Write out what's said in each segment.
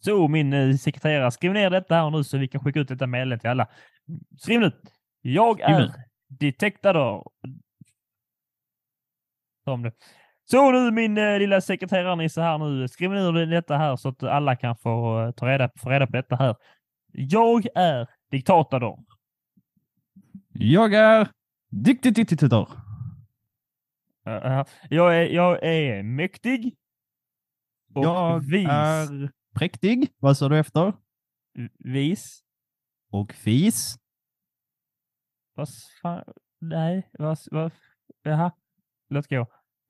Så min eh, sekreterare, skriv ner detta här nu så vi kan skicka ut detta meddelande till alla. Skriv nu. Jag är nu. detektador. Så nu min eh, lilla sekreterare-Nisse här nu. Skriv ner detta här så att alla kan få, eh, ta reda, få reda på detta här. Jag är diktator. Jag är diktator. Uh, jag, är, jag är mäktig. Och Jag vis. är präktig. Vad sa du efter? Vis. Och fis. Vad fan? Nej, vad... vad jaha. Låt gå.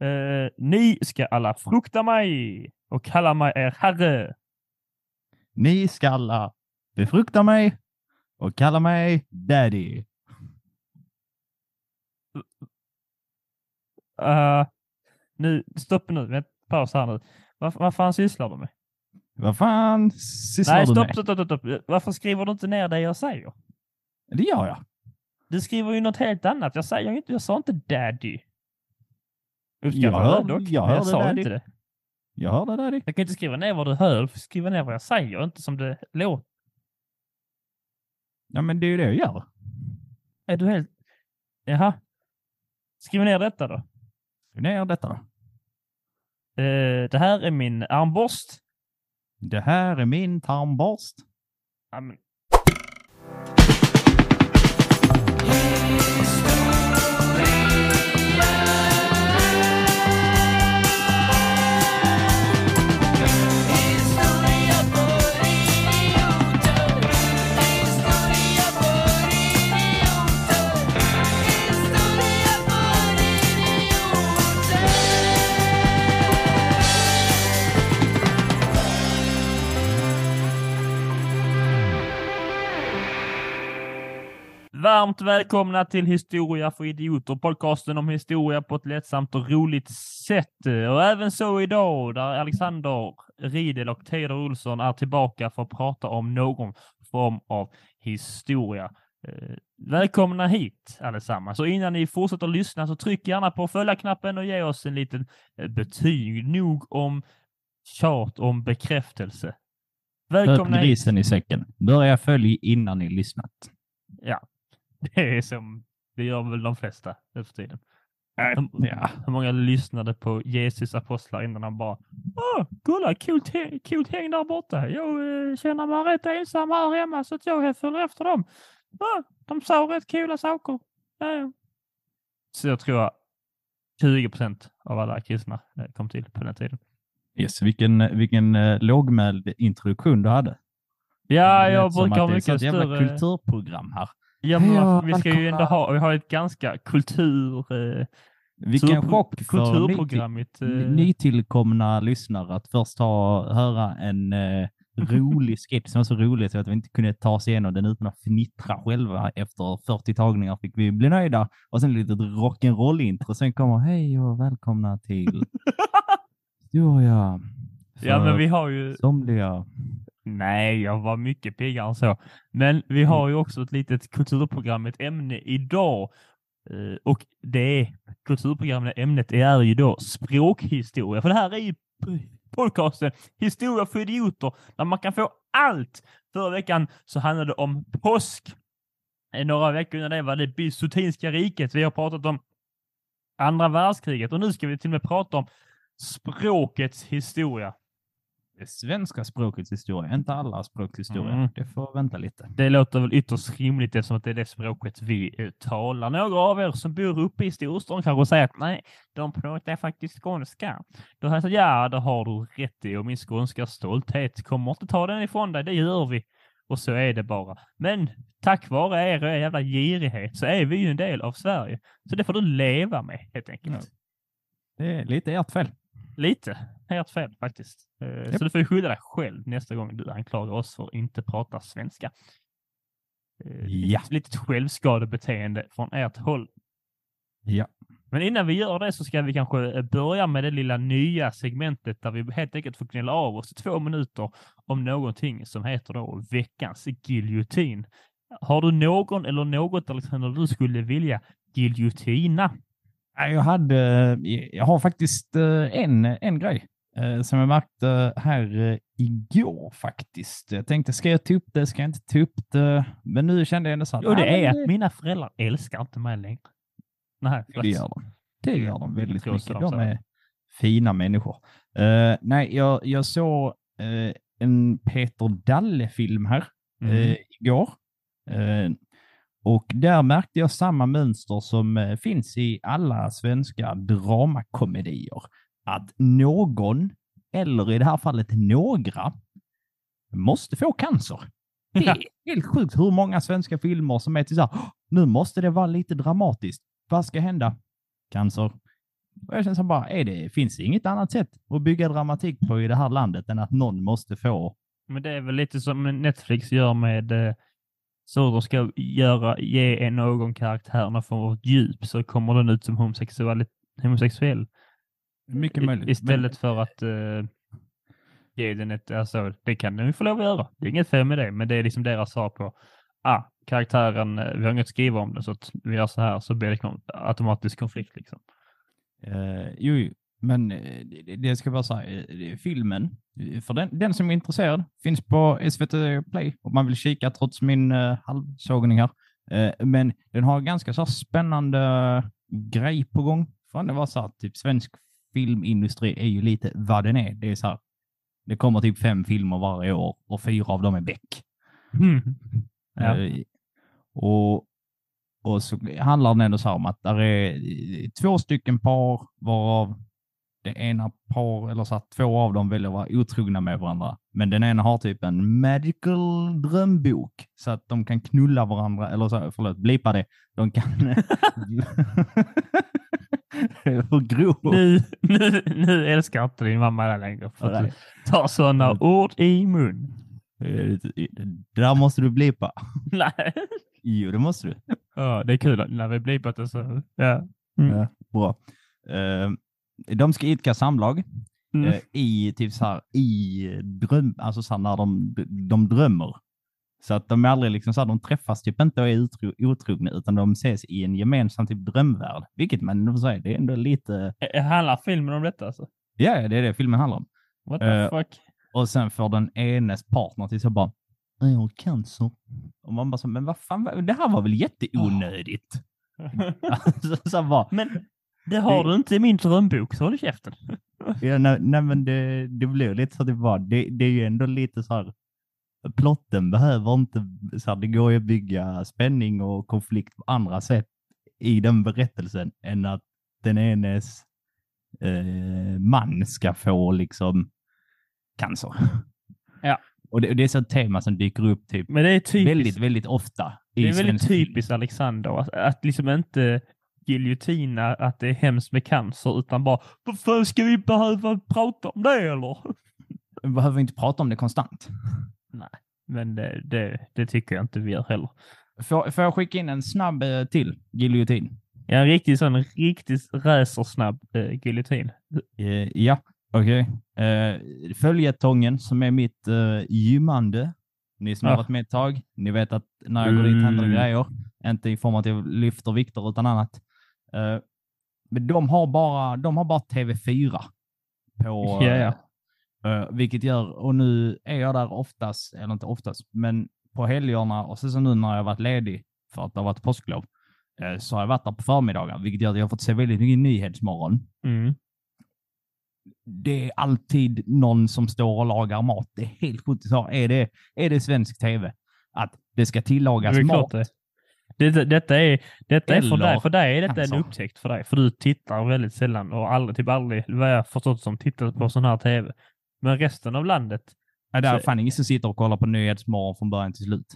Eh, ni ska alla frukta mig och kalla mig er herre. Ni ska alla befrukta mig och kalla mig daddy. Uh, nu, stopp nu. Paus här nu. Vad, vad fan sysslar du med? Vad fan sysslar Nej, du stopp, med? stopp, stopp, stopp. Varför skriver du inte ner det jag säger? Det gör jag. Du skriver ju något helt annat. Jag säger inte, jag sa inte daddy. Jag hör- det dock, jag hörde sa daddy. inte det. Jag hörde daddy. Jag kan inte skriva ner vad du hör, skriva ner vad jag säger, inte som det låter. Ja, men det är ju det jag gör. Är du helt... Jaha. Skriv ner detta då. Det är detta då. Eh, det här är min armborst. Det här är min tarmborst. Ja, men- Varmt välkomna till Historia för idioter, podcasten om historia på ett lättsamt och roligt sätt. Och även så idag, där Alexander Riedel och Teodor Olsson är tillbaka för att prata om någon form av historia. Eh, välkomna hit allesammans. Och innan ni fortsätter lyssna så tryck gärna på följa-knappen och ge oss en liten eh, betyg. Nog om tjat om bekräftelse. Välkomna hit. grisen i säcken. Börja följ innan ni lyssnat. Ja, det är som det gör väl de flesta nu för tiden. Ja. hur många lyssnade på Jesus apostlar innan han bara Åh, kolla, kul, te- kul häng där borta. Jag eh, känner mig rätt ensam här hemma så att jag följer efter dem. Åh, de sa rätt coola saker. Ja. Så jag tror att 20 procent av alla kristna eh, kom till på den tiden. Yes, vilken, vilken uh, lågmäld introduktion du hade. Ja, Det jag brukar ha det är så mycket ett jävla större... kulturprogram här. Ja, men Ja, vi ska ju ändå ha, vi har ett ganska kultur... Eh, Vilken kulturpro- chock för kulturprogrammet. eh, nytillkomna lyssnare att först ha, höra en eh, rolig sketch som var så rolig så att vi inte kunde ta oss igenom den utan att fnittra själva. Efter 40 tagningar fick vi bli nöjda och sen lite rock'n'roll-intro. Sen kommer hej och välkomna till Historia. Ja, men vi har ju... Somliga. Nej, jag var mycket piggare än så. Men vi har ju också ett litet kulturprogram, ett ämne idag. Eh, Och det är kulturprogrammet, ämnet är ju då språkhistoria. För det här är ju podcasten Historia för idioter, där man kan få allt. Förra veckan så handlade det om påsk. Eh, Några veckor innan det var det bysantinska riket. Vi har pratat om andra världskriget och nu ska vi till och med prata om språkets historia. Det svenska språkets historia, inte alla språks historia. Mm. Det får vänta lite. Det låter väl ytterst rimligt eftersom att det är det språket vi eh, talar. Några av er som bor uppe i storstan kanske säger att nej, de pratar faktiskt skånska. Då har jag sagt ja, det har du rätt i och min skånska stolthet kommer inte ta den ifrån dig. Det gör vi. Och så är det bara. Men tack vare er och er jävla girighet så är vi ju en del av Sverige. Så det får du leva med helt enkelt. Ja. Det är lite ert fel. Lite. Ert fel faktiskt. Eh, Japp. Så du får ju skylla dig själv nästa gång du anklagar oss för att inte prata svenska. Eh, Ja. Lite, självskadebeteende från ert håll. Ja. Men innan vi gör det så ska vi kanske eh, börja med det lilla nya segmentet där vi helt enkelt får gnälla av oss i två minuter om någonting som heter då veckans giljotin. Har du någon eller något Alexander du skulle vilja giljotina? Jag, hade, jag har faktiskt eh, en, en grej. eh, som jag märkte här eh, igår faktiskt. Jag tänkte, ska jag ta upp det? Ska jag inte ta upp det? Men nu kände jag ändå så att... Och det "Nej, är att mina föräldrar älskar inte mig längre. Nej, Det gör de. Det gör de väldigt mycket. De är fina människor. Eh, nej, jag, jag såg eh, en Peter Dalle-film här Mm. eh, igår. Eh, och där märkte jag samma mönster som eh, finns i alla svenska dramakomedier. Att någon, eller i det här fallet några, måste få cancer. Det är helt sjukt hur många svenska filmer som är till så här, "Åh, nu måste det vara lite dramatiskt. Vad ska hända? Cancer. Och jag känner så bara, är det, finns det inget annat sätt att bygga dramatik på i det här landet än att någon måste få Men det är väl lite som Netflix gör med så de ska göra, ge någon karaktär någon form av djup så kommer den ut som homosexuell. homosexuell. mycket möjligt. Istället för att eh, ge den ett, alltså det kan den ju få lov att göra. Det är inget fel med det, men det är liksom deras svar på, ah, karaktären, eh, vi har inget skriva om det så att vi gör så här så blir det kon- automatisk konflikt liksom. Jo, jo, men eh, det, ska vara så här, eh, filmen, eh, för den, den som är intresserad, finns på SVT Play om man vill kika trots min uh, halvsågning här. Eh, men den har ganska så spännande grej på gång. Fan, det var så här, typ svensk filmindustri är ju lite vad den är. Det är så här, det kommer typ fem filmer varje år och fyra av dem är Beck. Ja. Eh, och, och så handlar den ändå så här om att där är eh, två stycken par varav det ena par, eller så här, två av dem väljer att vara otrogna med varandra. Men den ena har typ en magical drömbok så att de kan knulla varandra, eller så, förlåt, blipa det. De kan... Hur grov? Nu, nu, nu älskar inte din mamma det längre för att du tar sådana ord i mun. Eh, där måste du blipa. Nej. Jo, det måste du. Ja, det är kul när vi blipat det så. Ja. Ja, bra. Eh, de ska idka samlag Mm. eh, i typ så här, i dröm, alltså så här, när de, de drömmer. Så att de är aldrig liksom så här, de träffas typ inte och är otro, otrogna, utan de ses i en gemensam typ drömvärld. Vilket man får säga, det är ändå lite, Handlar filmen om detta alltså? ja, det är det filmen handlar om. What the Eh, fuck? Och sen får den enes partner till så bara, jag har cancer. Och man bara så, men vad fan, det här var väl jätteonödigt. Alltså, så bara, Men det har Det- du inte i min drömbok, så håll käften. Ja, nej, nej men det, det blir lite så att det var, det, det är ju ändå lite så här, plotten behöver inte, så här, det går ju att bygga spänning och konflikt på andra sätt i den berättelsen än att den enes eh, man ska få liksom cancer. Ja. Och det, det är så ett tema som dyker upp typ Men det är typiskt, väldigt, väldigt ofta. det är väldigt typiskt Alexander att, att liksom inte giljotina att det är hemskt med cancer utan bara varför ska vi behöva prata om det eller? Vi behöver inte prata om det konstant. Men det, det, det tycker jag inte vi gör heller. Får, får jag skicka in en snabb eh, till giljotin? Ja, en riktig sån riktigt racersnabb eh, giljotin. Eh, ja, okej. Eh, följetongen som är mitt eh, gymmande. Ni som har Ja. varit med ett tag, ni vet att när jag går dit händer det Mm. grejer. Inte i form av att jag lyfter vikter utan annat. Eh, men de har bara, de har bara TV4 på, Ja, ja. eh, vilket gör, och nu är jag där oftast, eller inte oftast, men på helgerna och sen så nu när jag varit ledig för att det har varit påsklov, eh, så har jag varit där på förmiddagar, vilket gör att jag har fått se väldigt mycket Nyhetsmorgon Mm. det är alltid någon som står och lagar mat. Det är helt sjukt. Är det, är det svensk tv? Att det ska tillagas Det mat? det. Detta, detta är, detta är för, dig, för dig är detta en upptäckt för dig. För du tittar väldigt sällan och aldrig, typ aldrig, vad jag förstått som, tittat på sån här tv. Men resten av landet, Nej, det är Så- fan ingen som sitter och kollar på Nyhetsmorgon från början till slut.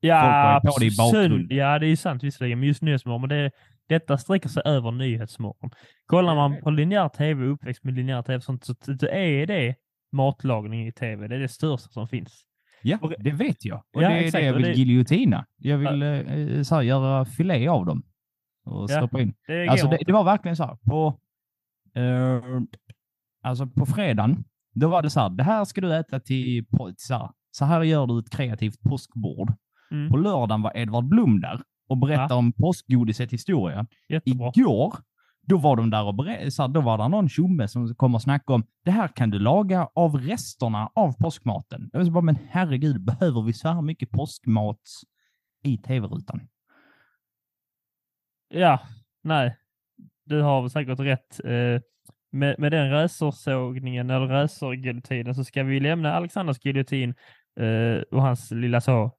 ja, på det i sön- bakgrunden. ja det är sant visserligen, men just Nyhetsmorgon, men det, detta sträcker sig över Nyhetsmorgon. Kollar man på linjär tv, uppväxt med linjär tv, sånt, så, så är det matlagning i tv. Det är det största som finns. Ja, Och- det vet jag. Och Ja, det är exakt, det jag vill det- giljotina. Jag vill eh, så här, göra filé av dem. Och Ja, stoppa in. Det Alltså det, det var verkligen så här, på, eh, alltså på fredagen, då var det så här, det här ska du äta till, till så, här, så här gör du ett kreativt påskbord. Mm. På lördagen var Edvard Blom där och berättade Ja. om påskgodiset historia. Jättebra. Igår, då var de där och berättade, då var det någon tjomme som kom och snackade om det här kan du laga av resterna av påskmaten. Jag var så bara, men herregud, behöver vi så här mycket påskmat i tv-rutan? Ja, nej, du har säkert rätt. Eh, med, med den racersågningen eller racergiljotinen så ska vi lämna Alexanders giljotin eh, och hans lilla så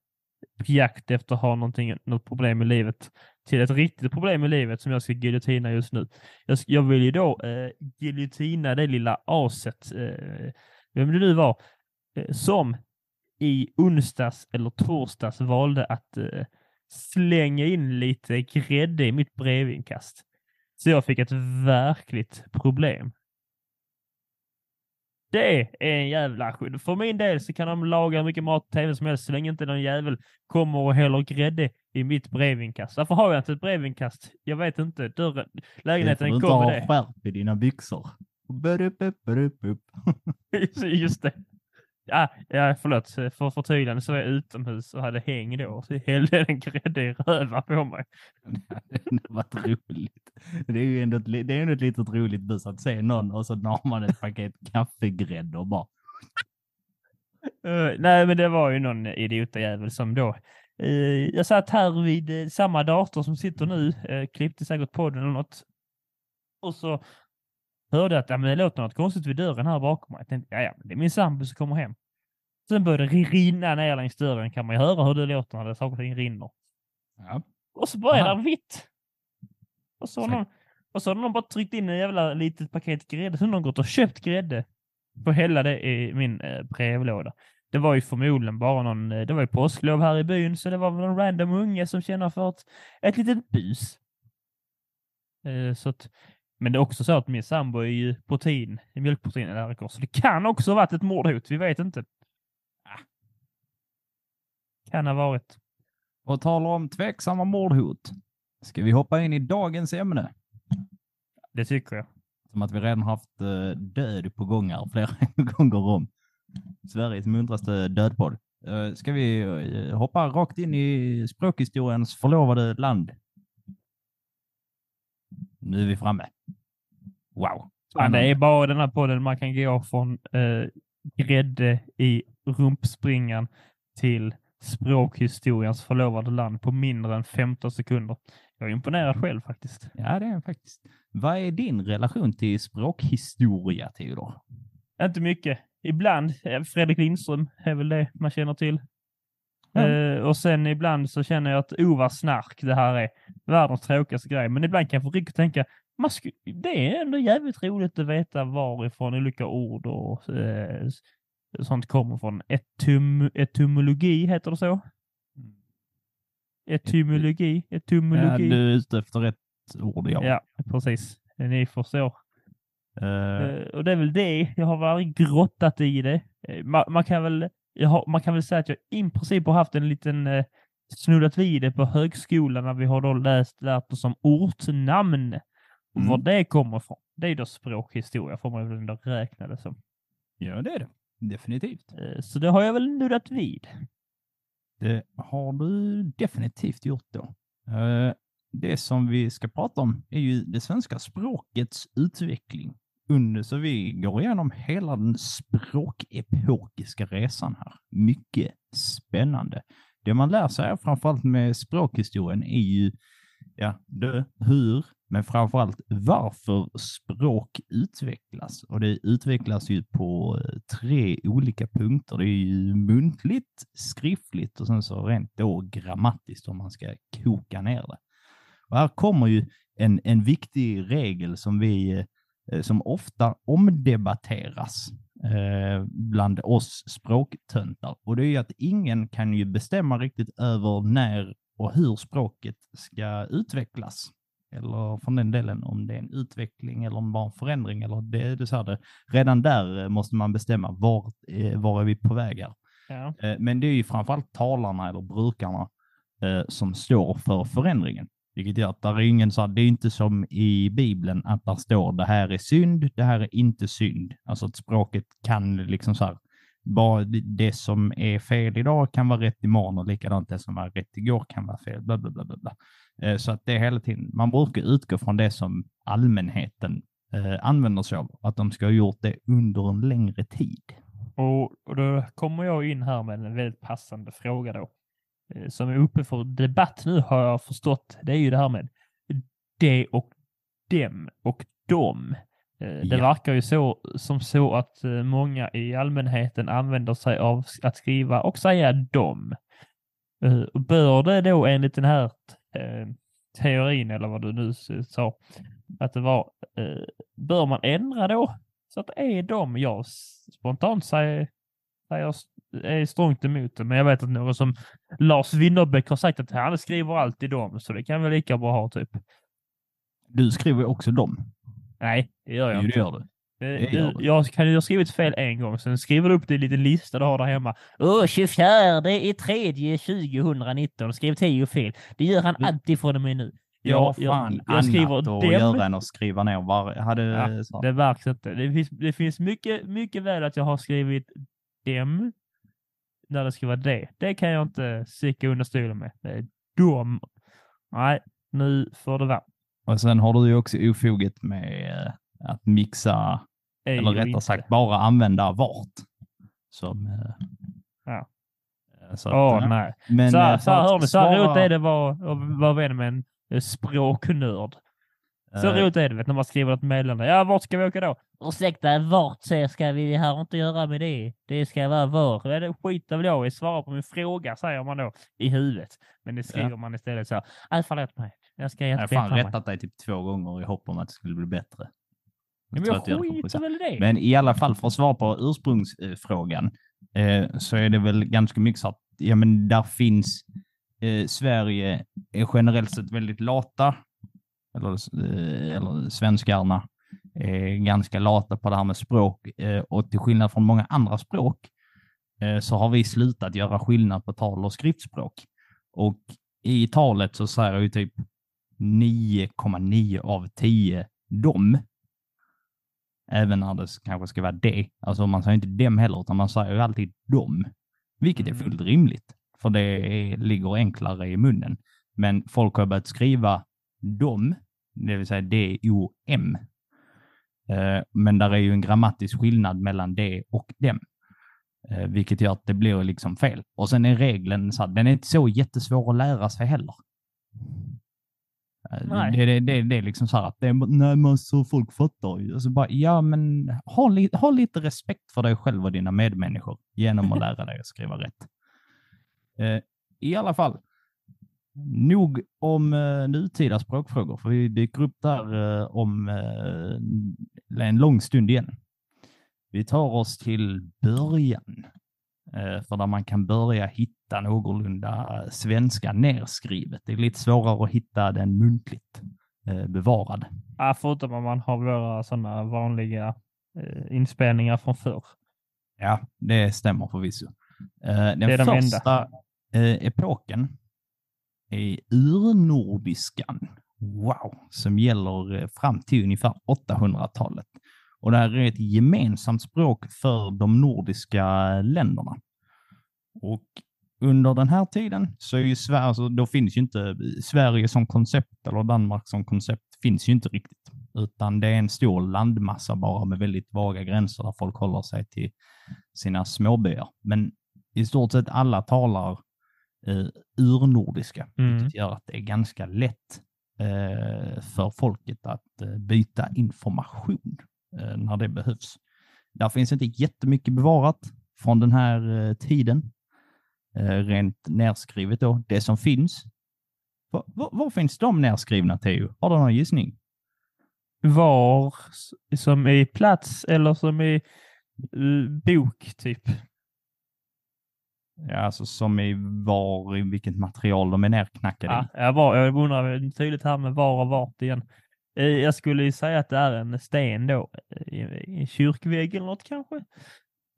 jakt efter att ha någonting, något problem i livet till ett riktigt problem i livet som jag ska giljotina just nu. Jag, jag vill ju då eh, giljotina det lilla aset, eh, vem det nu var, eh, som i onsdags eller torsdags valde att eh, slänga in lite grädde i mitt brevinkast. Så jag fick ett verkligt problem. Det är en jävla skydd. För min del så kan de laga hur mycket mat på tv som helst så länge inte någon jävel kommer och häller grädde i mitt brevinkast. Varför har jag inte ett brevinkast? Jag vet inte. Dörren, lägenheten kom med det. Du inte ha skärp i dina byxor. Just det. Ja, ja förlåt för förtydligande så var jag utomhus och hade häng då. Så hällde en grädde i röva på mig. det var roligt. Det är ju ändå ett, det är ändå ett litet roligt bus att se någon och så har man ett paket kaffegrädde och bara... Uh, nej, men det var ju någon idiotajävel som då... Uh, jag satt här vid uh, samma dator som sitter nu, klippte säkert podden eller något. Och så hörde att ja, men det låter något konstigt vid dörren här bakom mig. Jag tänkte, ja, ja, det är min sambo som kommer hem. Sen började det rinna ner längs dörren. Kan man ju höra hur det låter när det saker och ting rinner. Ja. Och så började det vitt. Och så, någon, och så har någon bara tryckt in en jävla litet paket grädde. Så har någon gått och köpt grädde. På hela det i min eh, brevlåda. Det var ju förmodligen bara någon, eh, det var ju påsklov här i byn, så det var någon random unge som känner för ett, ett litet bus. Eh, så att men det är också så att min sambo är ju protein, mjölkproteinallergiker, så det kan också ha varit ett mordhot. Vi vet inte. Ah. Kan ha varit. Och talar om tveksamma mordhot. Ska vi hoppa in i dagens ämne? Det tycker jag. Som att vi redan haft uh, död på gångar flera gånger om. Sveriges muntraste dödpodd. Uh, ska vi uh, hoppa rakt in i språkhistoriens förlovade land? Nu är vi framme. Wow. Ja, det är bara den här podden man kan gå från eh, grädde i rumpspringan till språkhistoriens förlovade land på mindre än 15 sekunder. Jag är imponerad själv faktiskt. Ja, det är faktiskt. Vad är din relation till språkhistoria, Theodor? Inte mycket. Ibland, eh, Fredrik Lindström är väl det man känner till. Uh, och sen ibland så känner jag att oh vad snark det här är. Världens tråkigaste grej. Men ibland kan jag få rygg och tänka, man det är ändå jävligt roligt att veta varifrån olika ord och uh, sånt kommer från. Etym etymologi, heter det så? Mm. Etymologi? Etymologi? Ja, du är ute efter rätt ord, ja. Ja, precis. Ni förstår. Uh, och det är väl det. Jag har aldrig grottat i det. Man, man kan väl har, man kan väl säga att jag i princip har haft en liten eh, snuddat vid det på högskolan när vi har då läst, lärt oss om ortnamn. Och mm. var det kommer ifrån, det är då språkhistoria får man väl ändå räkna det som. Ja, det är det. Definitivt. Eh, så det har jag väl nuddat vid. Det har du definitivt gjort då. Eh, det som vi ska prata om är ju det svenska språkets utveckling under, så vi går igenom hela den språkepokiska resan här. Mycket spännande. Det man lär sig framförallt med språkhistorien är ju ja, det, hur, men framförallt varför språk utvecklas. Och det utvecklas ju på eh, tre olika punkter. Det är ju muntligt, skriftligt och sen så rent då grammatiskt om man ska koka ner det. Och här kommer ju en, en viktig regel som vi eh, som ofta omdebatteras eh, bland oss språktöntar. Och det är att ingen kan ju bestämma riktigt över när och hur språket ska utvecklas. Eller från den delen om det är en utveckling eller om bara en förändring. Eller det, det så här, redan där eh, måste man bestämma var, var är vi på väg här. Ja. Men det är ju framförallt talarna eller brukarna som står för förändringen. Vilket gör att där är ingen så här, det är inte som i Bibeln att där står det här är synd, det här är inte synd. Alltså att språket kan liksom så här, bara det som är fel idag kan vara rätt imorgon och likadant det som var rätt igår kan vara fel. Bla, bla, bla, bla. Eh, så att det är hela tiden, man brukar utgå från det som allmänheten eh, använder sig av. Att de ska ha gjort det under en längre tid. Och, och då kommer jag in här med en väldigt passande fråga då. Eh, som är uppe för debatt nu har jag förstått. Det är ju det här med det och dem och dom. Eh, Det Ja. verkar ju så som så att eh, många i allmänheten använder sig av att skriva och säga dom. Och Bör det då enligt den här teorin eller vad du nu sa att det var, bör man ändra då så att det är dom? Jag spontant säger, säger är strångt emot det, men jag vet att någon som Lars Winnerbäck har sagt att han skriver alltid dom, så det kan väl lika bra ha typ. Du skriver också dem. Nej, det gör jag Jo, inte. det gör du. Eh, det gör du-. Jag kan ju ha skrivit fel en gång, sen skriver du upp det i en liten lista du har där hemma. Åh, 24 i tredje 2019, skrev 10 fel. Det gör han alltid från och med nu. Har jag, fan jag skriver annat att dem. göra än att skriva ner var... Hade, Ja. Det märks inte. Det finns, det finns mycket, mycket väl att jag har skrivit dem när det ska vara det. Det kan jag inte sticka under stolen med. Det är dom. Nej, nu får det vara. Och sen har du ju också ofoget med eh, att mixa, Är eller rättare inte. sagt bara använda vart. Som, eh, Ja. eh, Så Åh, att, nej. men, så, här- så här att hör ni, så här roligt är det att vara, vän med en språknörd. Så eh, roligt är det vet, när man skriver ett meddelande. Ja, vart ska vi åka då? Ursäkta, vart ska vi? Det har inte att göra med det. Det ska vara var. Ja, det skiter väl jag i. Svara på min fråga, säger man då i huvudet. Men det skriver man istället så här. "Aj, förlåt mig. Jag ska Jag har fan rättat dig typ två gånger i hopp om att det skulle bli bättre. Ja, jag jag det. Men i alla fall för att svara på ursprungsfrågan eh, så är det väl ganska mycket så att ja, men där finns eh, Sverige är generellt sett väldigt lata, eller, eh, eller svenskarna är ganska lata på det här med språk eh, och till skillnad från många andra språk eh, så har vi slutat göra skillnad på tal och skriftspråk. Och i talet så säger ju typ 9,9 av 10 dom även när det kanske ska vara det. Alltså man säger inte dem heller, utan man säger ju alltid dom, vilket är Mm. fullt rimligt, för det ligger enklare i munnen. Men folk har börjat skriva dom, det vill säga D-O-M. Eh, Men där är ju en grammatisk skillnad mellan det och dem, eh, vilket gör att det blir liksom fel. Och sen är regeln så att den är inte så jättesvår att lära sig heller. Eh, Nej. Det, det, det, det är liksom så här att det är, nej, men så folk fattar ju. Alltså bara, ja, men ha, li, ha lite respekt för dig själv och dina medmänniskor genom att lära dig att skriva rätt. I alla fall, nog om eh, nutida språkfrågor, för vi dyker upp där eh, om eh, en lång stund igen. Vi tar oss till början, eh, för där man kan börja hitta någorlunda svenska nerskrivet. Det är lite svårare att hitta den muntligt eh, bevarad. Ja, förutom om man har våra sådana vanliga eh, inspelningar från förr. Ja, det stämmer förvisso. Eh, den är de enda. första eh, epoken är urnordiskan. Wow, som gäller eh, fram till ungefär 800-talet. Och det här är ett gemensamt språk för de nordiska länderna. Och under den här tiden så är ju Sverige, alltså, då finns ju inte eh, Sverige som koncept eller Danmark som koncept finns ju inte riktigt, utan det är en stor landmassa bara med väldigt vaga gränser där folk håller sig till sina småbyar. Men i stort sett alla talar eh, urnordiska, Mm. vilket gör att det är ganska lätt eh, för folket att eh, byta information eh, när det behövs. Där finns inte jättemycket bevarat från den här eh, tiden, eh, rent nerskrivet då. Det som finns, var, var, var finns de nerskrivna Theo? Har du någon gissning? Var som i plats eller som i eh, bok typ. Ja, alltså som i var, i vilket material de är nerknackade. Ja, jag, var, jag undrar tydligt här med var och vart igen. Eh, Jag skulle ju säga att det är en sten då. I en kyrkvägg eller något kanske.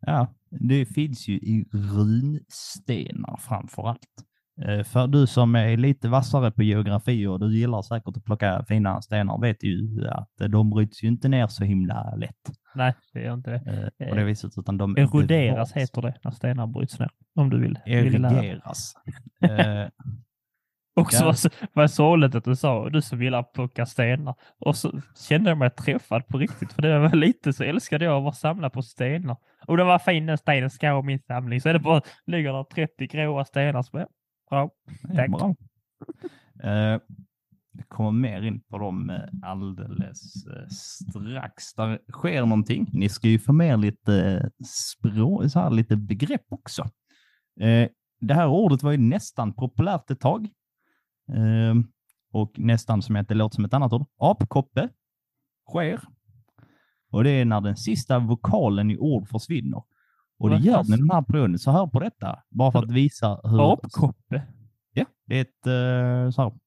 Ja, det finns ju i runstenar framför allt. Eh, För du som är lite vassare på geografi och du gillar säkert att plocka fina stenar vet ju att eh, de bryts ju inte ner så himla lätt Nej, det gör inte det. eh, på det viset, utan de Eroderas bevaras. heter det när stenar bryts ner. Om du vill. vill. Eroderas. Eh, Och så Ja. det sorgligt att du sa, du som gillar att plocka stenar. Och så kände jag mig träffad på riktigt. För det jag var lite så älskade jag att vara samla på stenar. Och det var fin den stenen ska ha min samling. Så är det bara, ligger där 30 gråa stenar. Så bara, bra. Tack. bra. Eh, Vi kommer mer in på dem eh, alldeles eh, strax. Där sker någonting. Ni ska ju få med lite eh, språk, så här, lite begrepp också. Eh, Det här ordet var ju nästan populärt ett tag. Eh, Och nästan som att det låter som ett annat ord. Apkoppe sker. Och det är när den sista vokalen i ord försvinner. Och det gör den den här perioden. Så hör på detta, bara för att visa hur Apkoppe. Ja, det är ett eh, så här,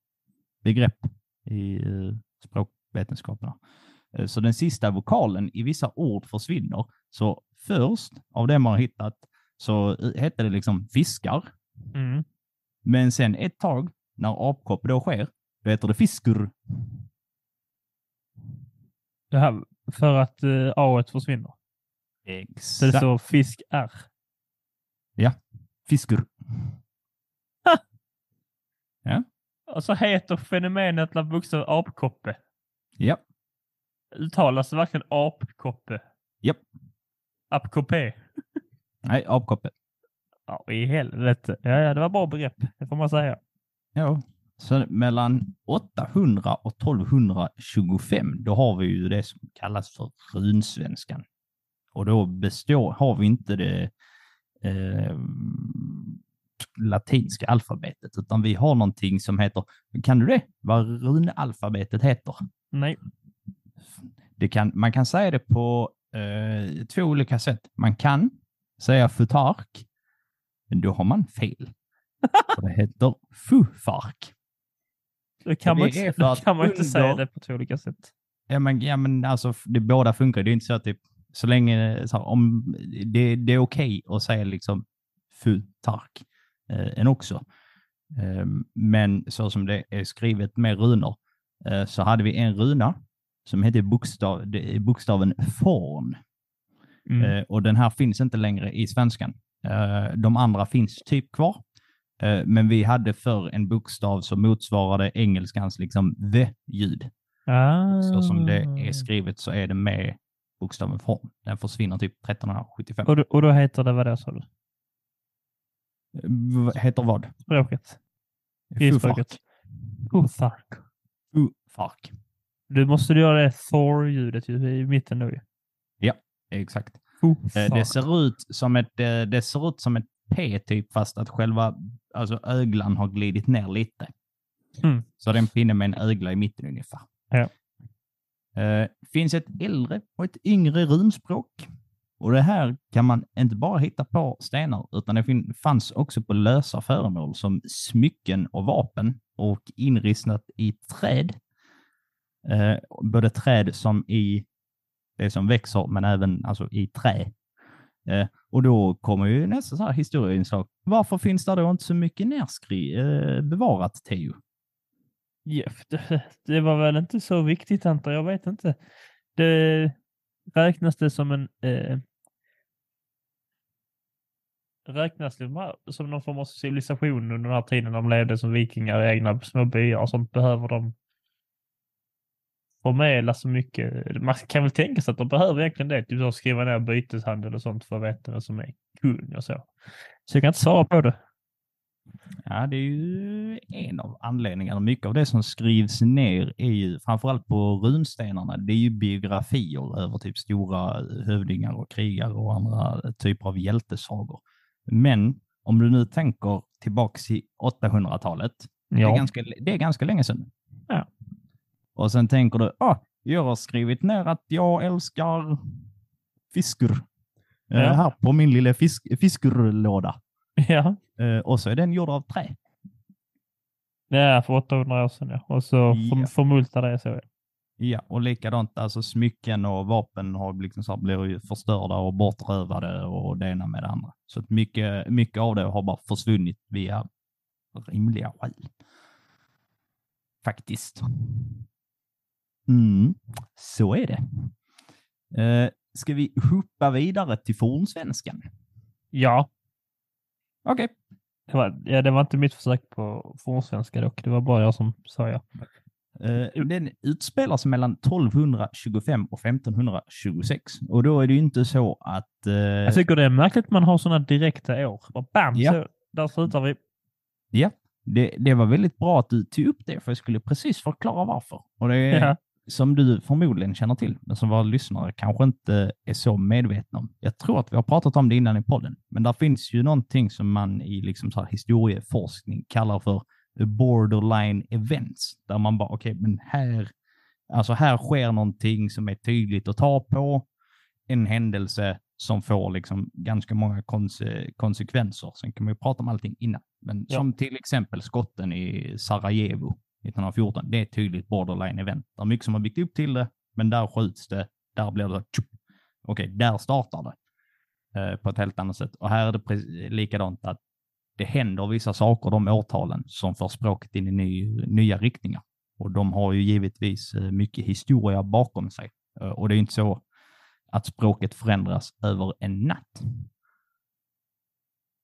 begrepp i eh, språkvetenskaperna. Eh, Så den sista vokalen i vissa ord försvinner. Så först av det man har hittat så hette det liksom fiskar. Mm. Men sen ett tag när apkopp då sker, då heter det fiskur. Det här, för att uh, A försvinner. Så det Exakt. står fisk R. Fiskur. Och så heter fenomenet av bokstav apkoppe. Ja, Uttalas det verkligen apkoppe? Japp. Apkoppe? nej, apkoppe. Ja, i helvete. Ja, ja, det var bra begrepp. Det får man säga. Ja. Så mellan 800 och 1225, då har vi ju det som kallas för runsvenskan. Och då består, har vi inte det eh, latinska alfabetet, utan vi har någonting som heter, kan du det? Vad runalfabetet heter? Nej. Kan, man kan säga det på eh, två olika sätt. Man kan säga futark, men då har man fel. Det heter fufark. Då kan Det man, är inte, kan man inte säga under- det på två olika sätt. Ja, men, ja, men alltså, det båda funkar. Det är inte så att det, så länge, så här, om det, det är okej att säga liksom futark eh, än också. Eh, men så som det är skrivet med runor eh, så hade vi en runa som hette bokstav, bokstaven forn. Mm. Eh, och den här finns inte längre i svenskan. Eh, de andra finns typ kvar. Eh, men vi hade för en bokstav som motsvarade engelskans liksom v-ljud. ah. Så som det är skrivet så är det med bokstaven form. Den försvinner typ 1375. Och, då, och då heter det vad då sa du? V- Heter vad? Språket? Fufark. språket? Futhark. Fufark. Du måste göra det Thor-ljudet ju i mitten då ju. Exakt. Eh, Det ser ut som ett, eh, det ser ut som ett P typ fast att själva alltså öglan har glidit ner lite. Mm. Så det är en pinne med en ögla i mitten ungefär. Ja. Eh, finns ett äldre och ett yngre runspråk. Och det här kan man inte bara hitta på stenar, utan det fanns också på lösa föremål som smycken och vapen och inristat i träd. Eh, både träd som i det som växer, men även alltså, i trä. Eh, och då kommer ju nästa så här historieinslag. Varför finns det då inte så mycket nerskri eh, bevarat, Teo? Jeff, det, det var väl inte så viktigt antar jag. Jag vet inte. Det räknas det som en eh, räknas det som någon form av civilisation under den här tiden de levde som vikingar i egna små byar och sånt behöver de förmedla så mycket. Man kan väl tänka sig att de behöver egentligen det. Typ att skriva ner byteshandel och sånt för att veta vem som är kung och så. Så jag kan inte svara på det. Ja, det är ju en av anledningarna. Mycket av det som skrivs ner är ju framförallt på runstenarna. Det är ju biografier över typ stora hövdingar och krigare och andra typer av hjältesagor. Men om du nu tänker tillbaks i 800-talet, det, är Ja. ganska, det är ganska länge sedan. Ja. Och sen tänker du, ah, jag har skrivit ner att jag älskar fiskur. Eh, Ja. här på min lilla fisk, fiskurlåda. ja. Eh, och så är den gjord av trä. Ja, för 800 år sedan ja. Och så Ja. förmultar det så. Ja. Ja, och likadant, alltså smycken och vapen har liksom så här, blir ju förstörda och bortrövade och det ena med det andra. Så att mycket, mycket av det har bara försvunnit via rimliga skäl. Faktiskt. Mm, så är det. Eh, ska vi hoppa vidare till fornsvenskan? ja. Okej. Det var, ja, det var inte mitt försök på fornsvenska dock. Det var bara jag som sa ja. Eh, Den utspelar sig mellan 1225 och 1526. Och då är det ju inte så att... eh, Jag tycker det är märkligt att man har sådana direkta år. Bara bam, Ja. så, där slutar vi. Ja, det, det var väldigt bra att du tog upp det, för jag skulle precis förklara varför. Och det Ja. Som du förmodligen känner till, men som våra lyssnare kanske inte är så medvetna om. Jag tror att vi har pratat om det innan i podden, men där finns ju någonting som man i liksom så historieforskning kallar för borderline events, där man bara, okej, men här, alltså här sker någonting som är tydligt att ta på, en händelse som får liksom ganska många konse konsekvenser. Sen kan man ju prata om allting innan. Men Ja. som till exempel skotten i Sarajevo 1914. Det är ett tydligt borderline event. Det är mycket som har byggt upp till det, men där skjuts det. Där blir det tjup. Okej, där startar det eh, på ett helt annat sätt. Och här är det likadant att det händer vissa saker de årtalen som för språket in i ny, nya riktningar. Och de har ju givetvis eh, mycket historia bakom sig. Eh, och det är inte så att språket förändras över en natt.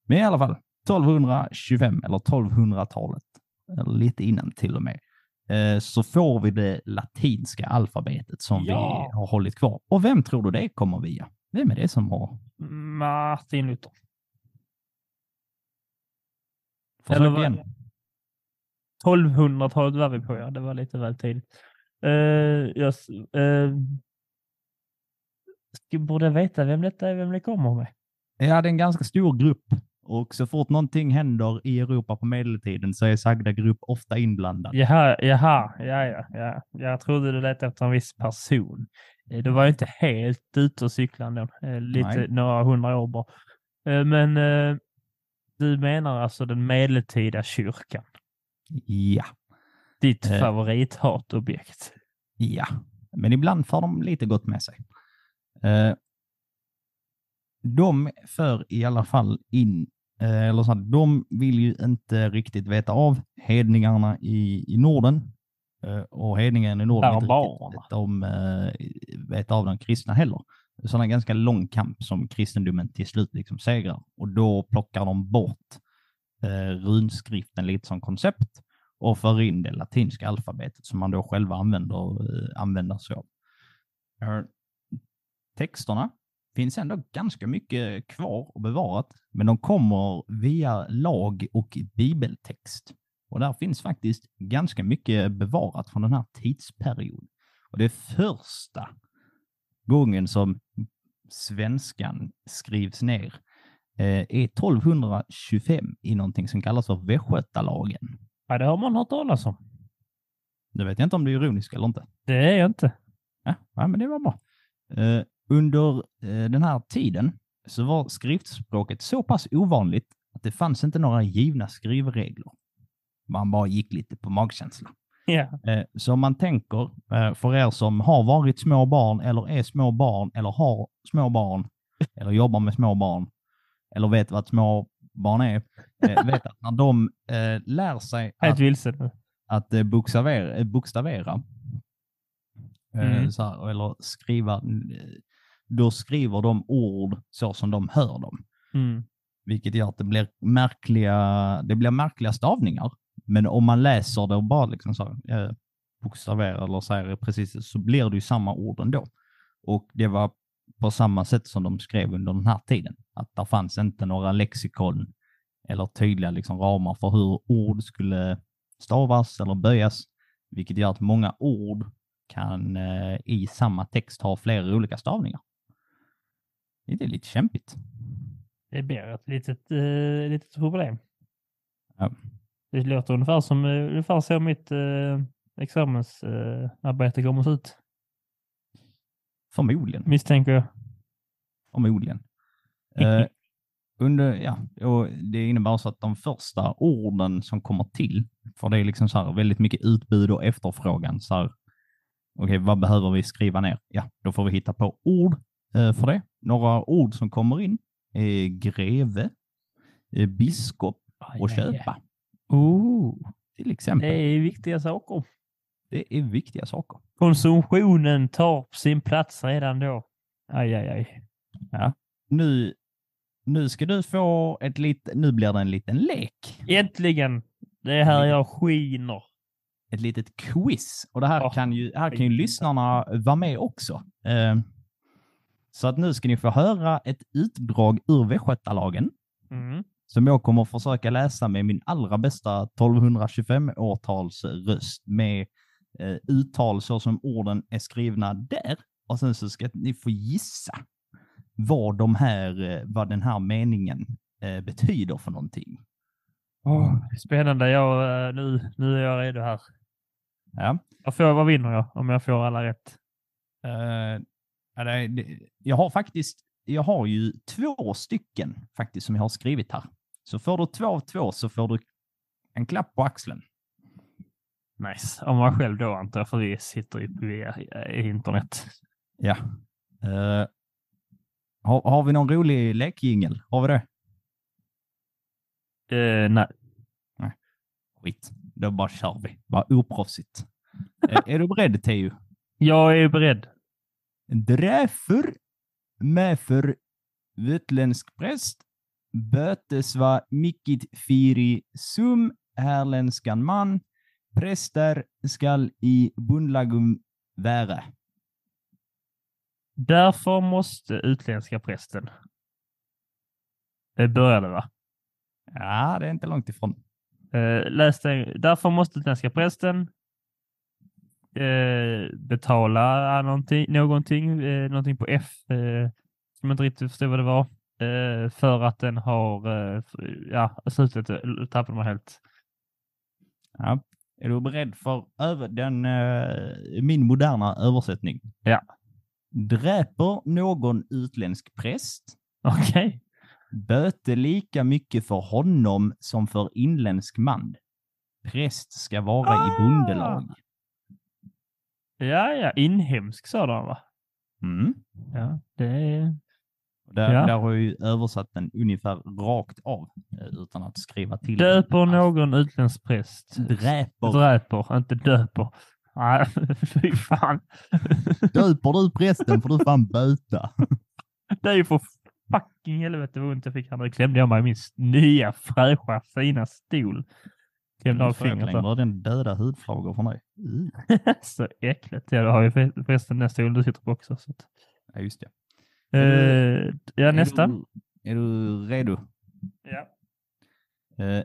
Men i alla fall, 1225 eller 1200-talet, eller lite innan till och med, eh, så får vi det latinska alfabetet som Ja. vi har hållit kvar. Och vem tror du det kommer via? Vem är det som har? Martin Luther. Försök Eller igen. 1200-talet var vi på, ja. Det var lite väl tidigt. Uh, jag s- eh, ska- borde veta vem detta är, vem det kommer med. Ja, det är en ganska stor grupp. Och så fort någonting händer i Europa på medeltiden så är sagda grupp ofta inblandad. Jaha, jaha, ja, ja, ja. Jag trodde du letade efter en viss person. Eh, Det var ju inte helt ute och cykla ändå. Eh, Lite, Nej. några hundra år bara. Eh, Men du menar alltså den medeltida kyrkan? Ja, Ditt Eh. favorithatobjekt? ja. Men ibland får de lite gott med sig. Eh, de för i alla fall in, eller så här, de vill ju inte riktigt veta av hedningarna i, i Norden. Eh, och hedningarna i Norden inte riktigt de, eh, veta av de kristna heller. Så det är en ganska lång kamp som kristendomen till slut liksom segrar. Och då plockar de bort eh, runskriften lite som koncept och för in det latinska alfabetet som man då själva använder, eh, använder sig av. Eh, texterna finns ändå ganska mycket kvar och bevarat, men de kommer via lag och bibeltext. Och där finns faktiskt ganska mycket bevarat från den här tidsperioden. Och det är första gången som svenskan skrivs ner eh, är 1225 i någonting som kallas för Västgötalagen. Ja, det har man hört talas om. Nu vet jag inte om du är ironisk eller inte. Det är jag inte. Ja, ja men det var bra. Eh, under eh, den här tiden så var skriftspråket så pass ovanligt att det fanns inte några givna skrivregler. Man bara gick lite på magkänsla. Eh, så om man tänker, eh, för er som har varit små barn eller är små barn eller har små barn eller jobbar med små barn eller vet vad små barn är, eh, vet att när de lär sig att att bokstavera, bokstavera Mm. här, eller skriva, då skriver de ord så som de hör dem. Mm. Vilket gör att det blir märkliga, det blir märkliga stavningar. Men om man läser det och bara liksom så här, eh, bokstaverar eller säger precis så blir det ju samma ord ändå. Och det var på samma sätt som de skrev under den här tiden. Att det fanns inte några lexikon eller tydliga liksom ramar för hur ord skulle stavas eller böjas, vilket gör att många ord kan eh, i samma text ha flera olika stavningar. Det är lite kämpigt. Det blir ett litet, eh, litet problem. Ja. Det låter ungefär som eh, ungefär så mitt eh, examensarbete eh, kommer ut. Förmodligen. Misstänker jag. Förmodligen. Eh, under, ja, och det innebär så att de första orden som kommer till, för det är liksom så här väldigt mycket utbud och efterfrågan. Så här, okej, vad behöver vi skriva ner? Ja, då får vi hitta på ord för det. Några ord som kommer in är greve, eh, biskop och köpa, Oh, till exempel. det är viktiga saker. Det är viktiga saker. Konsumtionen tar sin plats redan då. Aj, aj, aj. Nu Nu ska du få ett litet, nu blir det en liten lek. Äntligen! Det är här jag skiner. Ett litet quiz. Och det här Ja. kan ju, här kan ju lyssnarna vara med också. Eh, så att nu ska ni få höra ett utdrag ur Västgötalagen Mm. som jag kommer försöka läsa med min allra bästa 1225-årtals röst med eh, uttal så som orden är skrivna där. Och sen så ska ni få gissa vad, de här, eh, vad den här meningen eh, betyder för någonting. Åh, spännande. Jag, eh, nu, nu är jag redo här. Ja. Jag får, vad vinner jag om jag får alla rätt? Eh, jag har faktiskt, jag har ju två stycken faktiskt som jag har skrivit här. Så får du två av två så får du en klapp på axeln. Nice. Om jag själv då antar jag, för vi sitter ju via internet. Ja. Eh, har, har vi någon rolig lekjingel? Har vi det? Eh, nej. Skit. Då bara kör vi. Bara oproffsigt. Eh, är du beredd Teo? Jag är beredd. Därför med för utländsk präst bötesva mycket firi sum härländskan man präster skall i bundlagum vara. Därför måste utländska prästen. Det började va? Ja, det är inte långt ifrån. Eh, läs det. Därför måste utländska prästen eh, betala någonting, någonting, eh, någonting på F, eh, som jag inte riktigt förstod vad det var, eh, för att den har, eh, ja, slutet eh, tappade man helt. Ja. Är du beredd för över den, eh, min moderna översättning? Ja. Dräper någon utländsk präst Okej. böter lika mycket för honom som för inländsk man. Präst ska vara i Ah! bondelag. Ja, ja, inhemsk sådan va? Mm. Ja, det är... Där, Ja. där har jag ju översatt den ungefär rakt av eh, utan att skriva till. Döper någon utländsk präst. Dräper. Dräper, inte döper. Nej, fy fan. Döper du prästen får du fan böta. Det är ju för fucking helvete vad ont jag fick här. Nu klämde jag mig i min nya fräscha fina stol. Klämde av fingret. längre den döda hudflagor från dig. Mm. Så äckligt. Ja, det har ju för- förresten den stolen du sitter på också. Så. Ja, just det. Eh, ja, nästa. Är du, är du redo? Ja. Eh,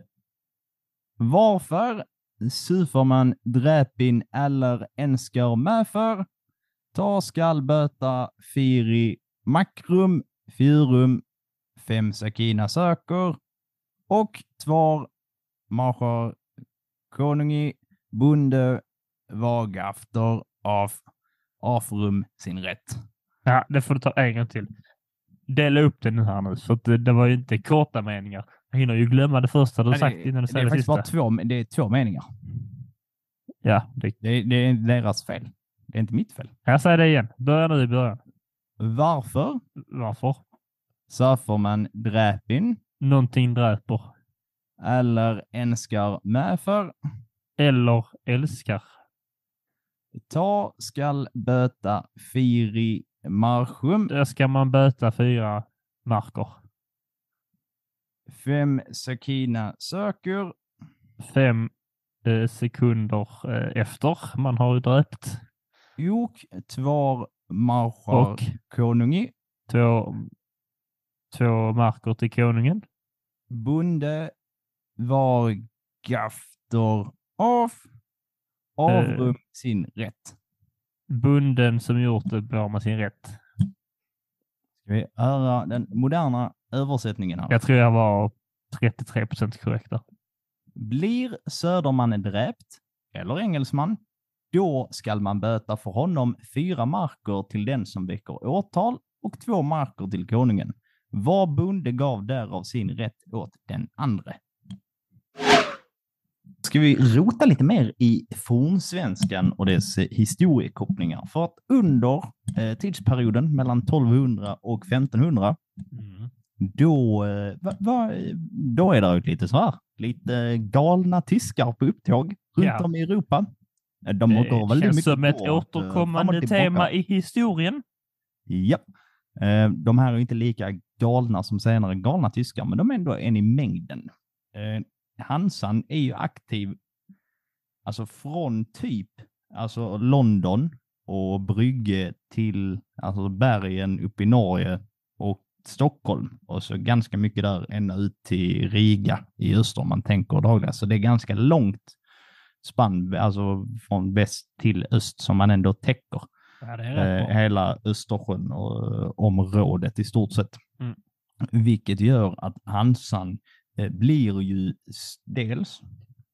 varför super man dräpin eller enskar med för? Ta skall böta firi makrum, fyrum, fem sakina söker och tvar marschar konungi bonde vagafter av afrum sin rätt. ja, det får du ta en gång till. Dela upp det nu här nu, för det, det var ju inte korta meningar. Jag hinner ju glömma det första du Nej, sagt det, innan du det säger det faktiskt sista. bara två, det är två meningar. Ja, det, Det, det är deras fel. Det är inte mitt fel. jag säger det igen. Börja nu i början. Varför Varför? surfar man dräpin Någonting dräper. Eller enskar med för? Eller älskar. Ta skall böta firi marschum, Där ska man böta fyra marker. fem sakina söker, Fem eh, sekunder eh, efter man har dräpt. ok, tvar marschar Och konungi, två, två marker till konungen. bonde var gafter av, avrum sin rätt. Bunden som gjort det bör med sin rätt. Ska vi höra den moderna översättningen här? Jag tror jag var 33 procent korrekt där. Blir Södermannen dräpt, eller engelsman, då skall man böta för honom fyra marker till den som väcker åtal och två marker till konungen. Var bonde gav därav sin rätt åt den andre. Ska vi rota lite mer i fornsvenskan och dess historiekopplingar? För att under eh, tidsperioden mellan 1200 och 1500 Mm. då, eh, va, va, då är det lite så här, lite galna tyskar på upptåg runt Ja. om i Europa. Eh, De Det går väldigt känns mycket som ett eh, återkommande tema i historien. Ja. Eh, De här är inte lika galna som senare galna tyskar, men de är ändå en i mängden. Hansan är ju aktiv, alltså från typ alltså London och Brygge till alltså bergen uppe i Norge och Stockholm och så ganska mycket där ända ut till Riga i öster om man tänker dagligen. Så det är ganska långt spann, alltså från väst till öst som man ändå täcker. Eh, hela Östersjön och eh, området i stort sett. Mm. Vilket gör att Hansan Eh, blir ju dels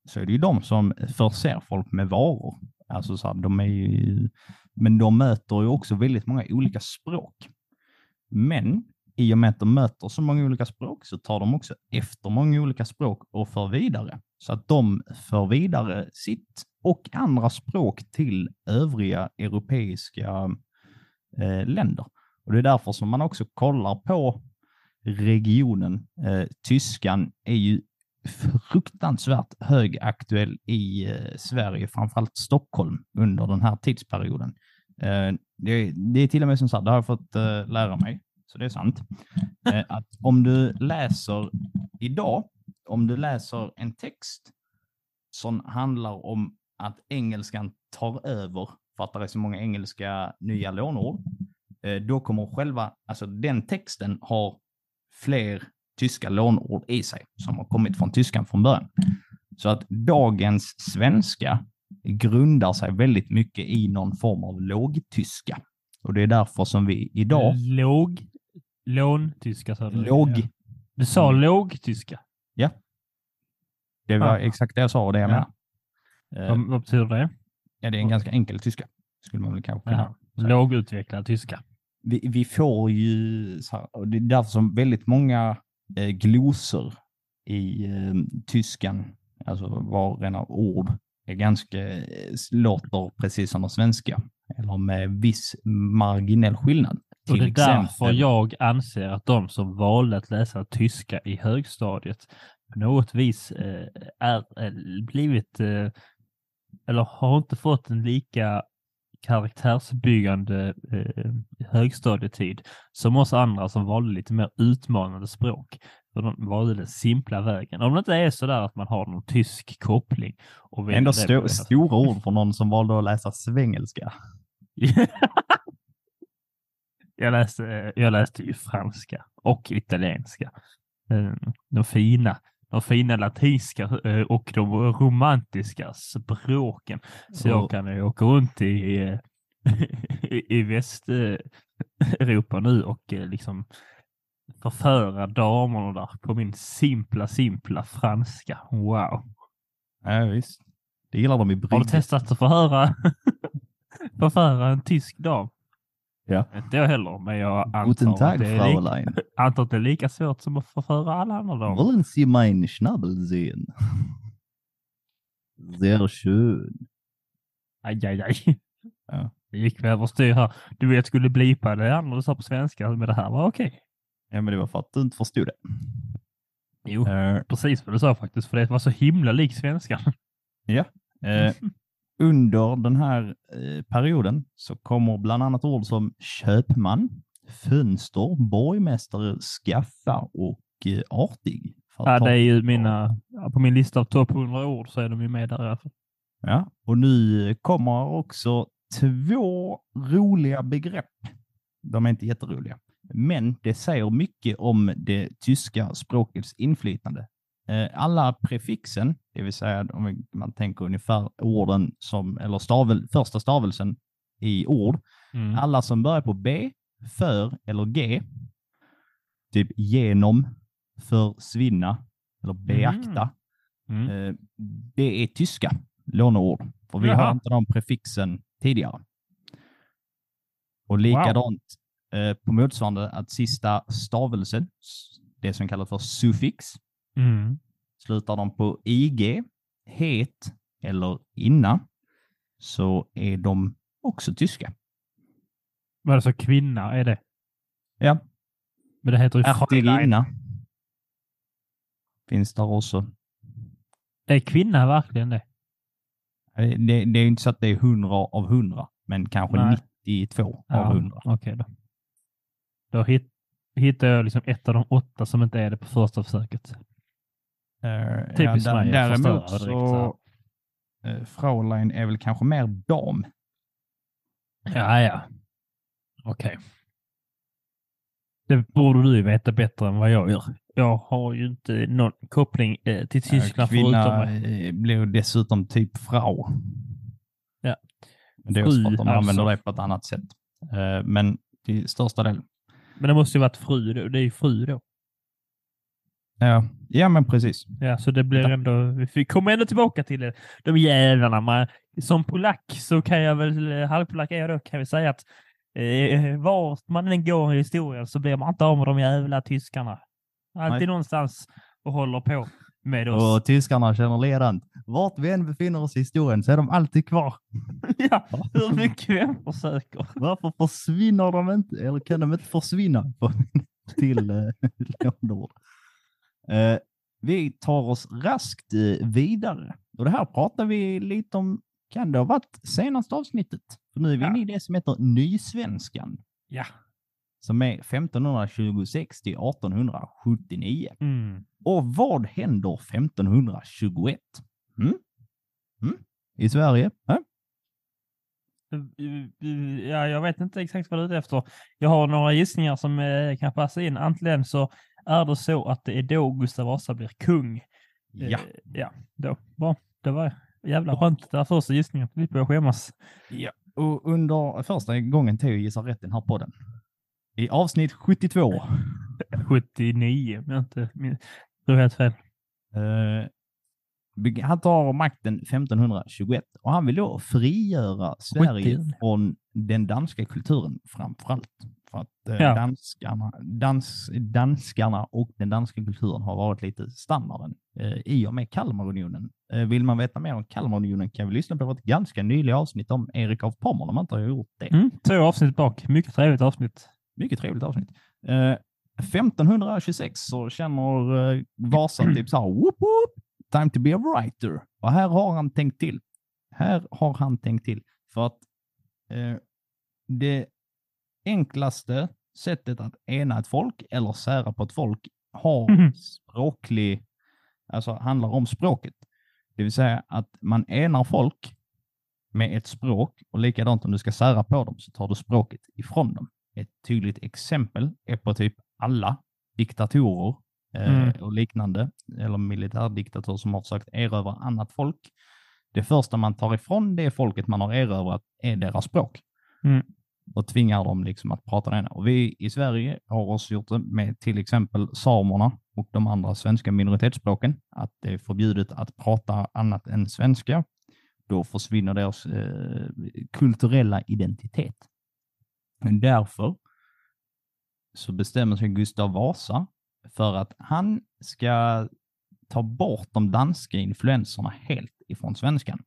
så är det ju de som förser folk med varor. Alltså så här, de är ju, men de möter ju också väldigt många olika språk. Men i och med att de möter så många olika språk så tar de också efter många olika språk och för vidare. Så att de för vidare sitt och andra språk till övriga europeiska eh, länder. Och Det är därför som man också kollar på regionen. Eh, tyskan är ju fruktansvärt högaktuell i eh, Sverige, framförallt Stockholm under den här tidsperioden. Eh, det, det är till och med som sagt, det har jag fått eh, lära mig, så det är sant, eh, att om du läser idag, om du läser en text som handlar om att engelskan tar över för att det är så många engelska nya lånord, eh, då kommer själva, alltså den texten har fler tyska lånord i sig som har kommit från tyskan från början. Så att dagens svenska grundar sig väldigt mycket i någon form av lågtyska. Och det är därför som vi idag, Låg, låntyska sa du? låg, Du sa Mm. lågtyska. det var Ah. exakt det jag sa och det jag Ja. menar. Vad, vad betyder det? Ja, det är en ganska enkel tyska, skulle man väl kanske kunna Ja. Lågutvecklad tyska. Vi, vi får ju, här, det är därför som väldigt många eh, glosor i eh, tyskan, alltså var rena ord, är ganska, eh, låter precis som de svenska, eller med viss marginell skillnad. Och det är därför jag anser att de som valde att läsa tyska i högstadiet på något vis eh, är eh, blivit eh, eller har inte fått en lika karaktärsbyggande eh, högstadietid som oss andra som valde lite mer utmanande språk. För de valde den simpla vägen. Om det inte är så där att man har någon tysk koppling. Och Ändå det. stora ord för någon som valde att läsa svengelska. jag, läste, jag läste ju franska och italienska. Eh, De fina, de fina latinska eh, och de romantiska språken. Så jag kan ju åka runt i, i Västeuropa nu och eh, liksom förföra damerna där på min simpla, simpla franska. Wow. Ja, visst. Det gillar de i Har du Brygge. testat att förhöra, förföra en tysk dam? Ja. Inte jag heller, men jag antar att, Tag, det är Fraulein. antar att det är lika svårt som att förföra alla andra damer. Wollen Sie meinen Schnabel sehen? Sehr schön. Aj, aj, aj. Ja. Det gick väl överstyr här. Du vet, skulle blipa det andra du sa på svenska, men det här var okej. Ja, men det var för att du inte förstod det. Jo, Eh, precis vad du sa faktiskt, för det var så himla lik svenska. eh, under den här eh, perioden så kommer bland annat ord som köpman, fönster, borgmästare, skaffa och eh, artig. Ja, det är ju mina, på min lista av topp 100 ord så är de ju med där i alla fall. Ja, och nu kommer också två roliga begrepp. De är inte jätteroliga, men det säger mycket om det tyska språkets inflytande. Eh, Alla prefixen, det vill säga om man tänker ungefär orden som, eller stavel, första stavelsen i ord, Mm. alla som börjar på B, för eller G, typ genom, försvinna eller beakta, Mm. Eh, det är tyska låneord. För vi Jaha. har inte de prefixen tidigare. Och likadant eh, på motsvarande att sista stavelsen, det som kallas för suffix, Mm. slutar de på ig, het eller inna, så är de också tyska. Vad är det för kvinna är det? Ja, Men det heter ju ärtiginna finns där också. Är kvinna verkligen det? Eh, Det, det är ju inte så att det är 100 av 100, men kanske Nej. 92 Ja, av 100. Okej då. Då hit, hittar jag liksom ett av de åtta som inte är det på första försöket. Uh, Typiskt ja, mig Däremot så så, uh, Fraulein är väl kanske mer dam. Ja, ja. Okej. Det borde du veta bättre än vad jag gör. Jag har ju inte någon koppling eh, till Tyskland förutom Kvinna mig. eh, blir dessutom typ frau. Ja. Men det är också för att de använder alltså. det på ett annat sätt. Men till största del. Men det måste ju varit fru då. Det är ju fru då. Ja, ja men precis. Ja, så det blir ändå, vi kommer ändå tillbaka till det. De jävlarna. Man, som polack så kan jag väl, eh, halvpolack är jag då, kan vi säga att eh, vart man än går i historien så blir man inte av med de jävla tyskarna. Alltid Nej. någonstans och håller på med oss. Och tyskarna känner ledant. Vart vi än befinner oss i historien så är de alltid kvar. ja, hur mycket vi än försöker. Varför försvinner de inte? Eller kan de inte försvinna till eh? Eh, vi tar oss raskt eh, vidare. Och det här pratar vi lite om, kan det ha varit senaste avsnittet? För nu är vi Ja. inne i det som heter nysvenskan, Ja. som är 1526 till 1879. Mm. Och vad händer 1521? Mm? Mm? I Sverige? Äh? Ja, jag vet inte exakt vad du är ute efter. Jag har några gissningar som eh, kan passa in. Antingen så är det så att det är då Gustav Vasa blir kung. Eh, Ja. ja, då. Bra. Det var jävla skönt. Det var första gissningen. Vi börjar skämmas. Ja, och under första gången Theo gissar rätt den här podden. I avsnitt 72. 79, om jag inte minns. Helt fel. Beg- han tar makten 1521 och han vill då frigöra Sverige Skitkul. från den danska kulturen framför allt. För att eh, Ja. danskarna, dans, danskarna och den danska kulturen har varit lite standarden eh, i och med Kalmarunionen. Eh, vill man veta mer om Kalmarunionen kan vi lyssna på ett ganska nyligt avsnitt om Erik av Pommern om man inte har gjort det. Mm, två avsnitt bak. Mycket trevligt avsnitt. Mycket trevligt avsnitt. Eh, 1526 så känner eh, Vasa typ så här, whoop, whoop, time to be a writer. Och här har han tänkt till. Här har han tänkt till. För att eh, det enklaste sättet att ena ett folk eller sära på ett folk har Mhm. språklig, alltså handlar om språket. Det vill säga att man enar folk med ett språk och likadant om du ska sära på dem så tar du språket ifrån dem. Ett tydligt exempel är på typ alla diktatorer eh, Mm. och liknande, eller militärdiktatorer som har försökt erövra annat folk. Det första man tar ifrån det folket man har erövrat är deras språk. Mm. Och tvingar dem liksom att prata det. Och vi i Sverige har också gjort det med till exempel samerna och de andra svenska minoritetsspråken. Att det är förbjudet att prata annat än svenska. Då försvinner deras eh, kulturella identitet. Men därför så bestämmer sig Gustav Vasa för att han ska ta bort de danska influenserna helt ifrån svenskan.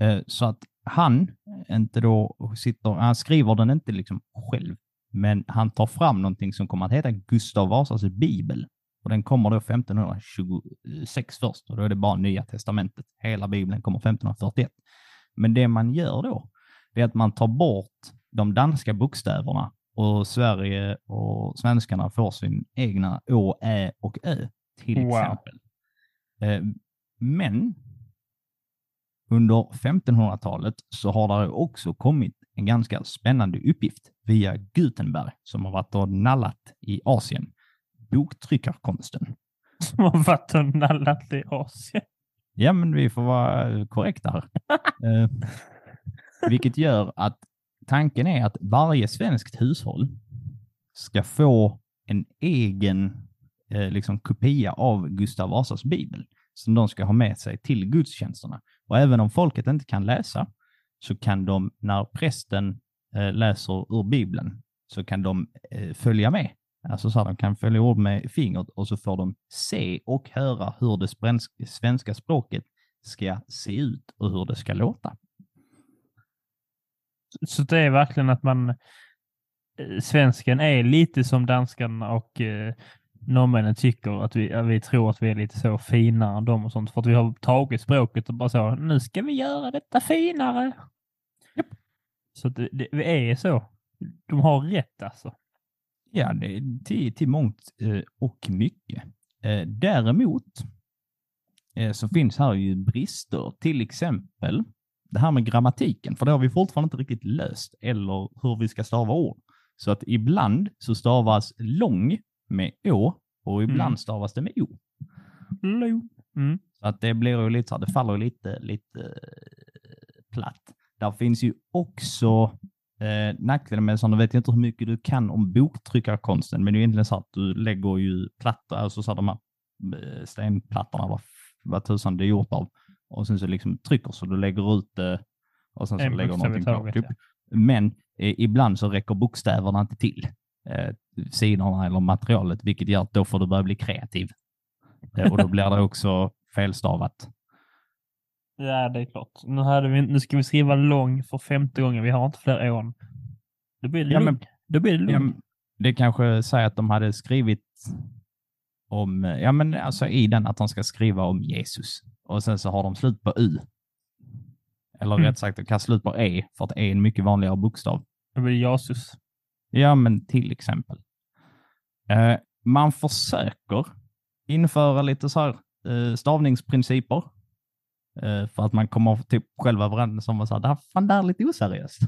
Eh, Så att han inte då sitter, han skriver den inte liksom själv, men han tar fram någonting som kommer att heta Gustav Vasas bibel. Och den kommer då 1526 först och då är det bara Nya Testamentet. Hela bibeln kommer 1541. Men det man gör då, det är att man tar bort de danska bokstäverna och Sverige och svenskarna får sin egna å, ä och ö till exempel. Eh, Men under 1500-talet så har det också kommit en ganska spännande uppgift via Gutenberg som har varit och nallat i Asien. Boktryckarkonsten. Som har varit och nallat i Asien. Ja, men vi får vara korrekta här. eh, vilket gör att tanken är att varje svenskt hushåll ska få en egen eh, liksom kopia av Gustav Vasas bibel som de ska ha med sig till gudstjänsterna. Och även om folket inte kan läsa så kan de, när prästen eh, läser ur bibeln, så kan de eh, följa med. Alltså så här, de kan följa ord med fingret och så får de se och höra hur det svenska språket ska se ut och hur det ska låta. Så det är verkligen att man... Eh, svensken är lite som danskarna och norrmännen tycker att vi, att vi tror att vi är lite så finare än dem och sånt. För att vi har tagit språket och bara så, nu ska vi göra detta finare. Så det, det, vi är så. De har rätt alltså. Ja, det är till, till mångt eh, och mycket. Eh, Däremot eh, så finns här ju brister, till exempel det här med grammatiken, för det har vi fortfarande inte riktigt löst, eller hur vi ska stava ord. Så att ibland så stavas lång med å och ibland Mm. stavas det med o. Mm. Så att det blir ju lite så det faller lite, lite eh, platt. Där finns ju också eh, nackdelen med sådana, vet jag inte hur mycket du kan om boktryckarkonsten, men det är egentligen så att du lägger ju plattor, alltså så de här eh, stenplattorna, vad, vad tusan det är gjort av, och sen så liksom trycker så du lägger ut det och sen så En lägger någonting på. Typ. ja. Men eh, ibland så räcker bokstäverna inte till eh, sidorna eller materialet, vilket gör att då får du börja bli kreativ. Eh, och då blir det också felstavat. Ja, det är klart. Nu, hade vi, nu ska vi skriva lång för femte gången. Vi har inte fler ån. Då blir det Ja, lugn. men- Då blir det. Ja, men det kanske säger att de hade skrivit om, ja men alltså i den att de ska skriva om Jesus och sen så har de slut på U. Eller Mm. rätt sagt, de kan slut på E för att E är en mycket vanligare bokstav. Då blir det Jasus. Ja, men till exempel. Eh, man försöker införa lite så här eh, stavningsprinciper eh, för att man kommer typ själv överens om att det här, fan, det här är lite oseriöst.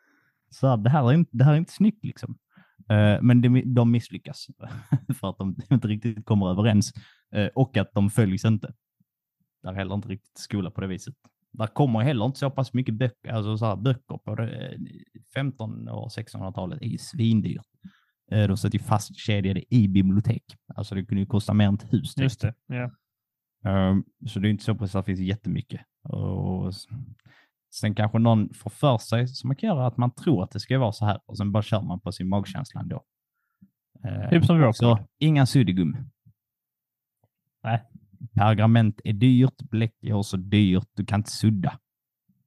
så här, det, här är inte, det här är inte snyggt liksom. Eh, men de, de misslyckas för att de inte riktigt kommer överens eh, och att de följs inte. Där är heller inte riktigt skola på det viset. Där kommer heller inte så pass mycket böcker, alltså så här, böcker på det, eh, 15 och 1600-talet är ju svindyrt. De sätter ju fastkedjade i bibliotek. Alltså det kunde ju kosta mer än ett hus. typ. Just det. Ja. Ehm, Så det är inte så precis att det finns jättemycket. Och sen kanske någon får för sig, som man kan göra, att man tror att det ska vara så här och sen bara kör man på sin magkänsla ändå. Eh, Typ som Så inga suddgum. Nej. Pergament är dyrt, bläck är också dyrt, du kan inte sudda.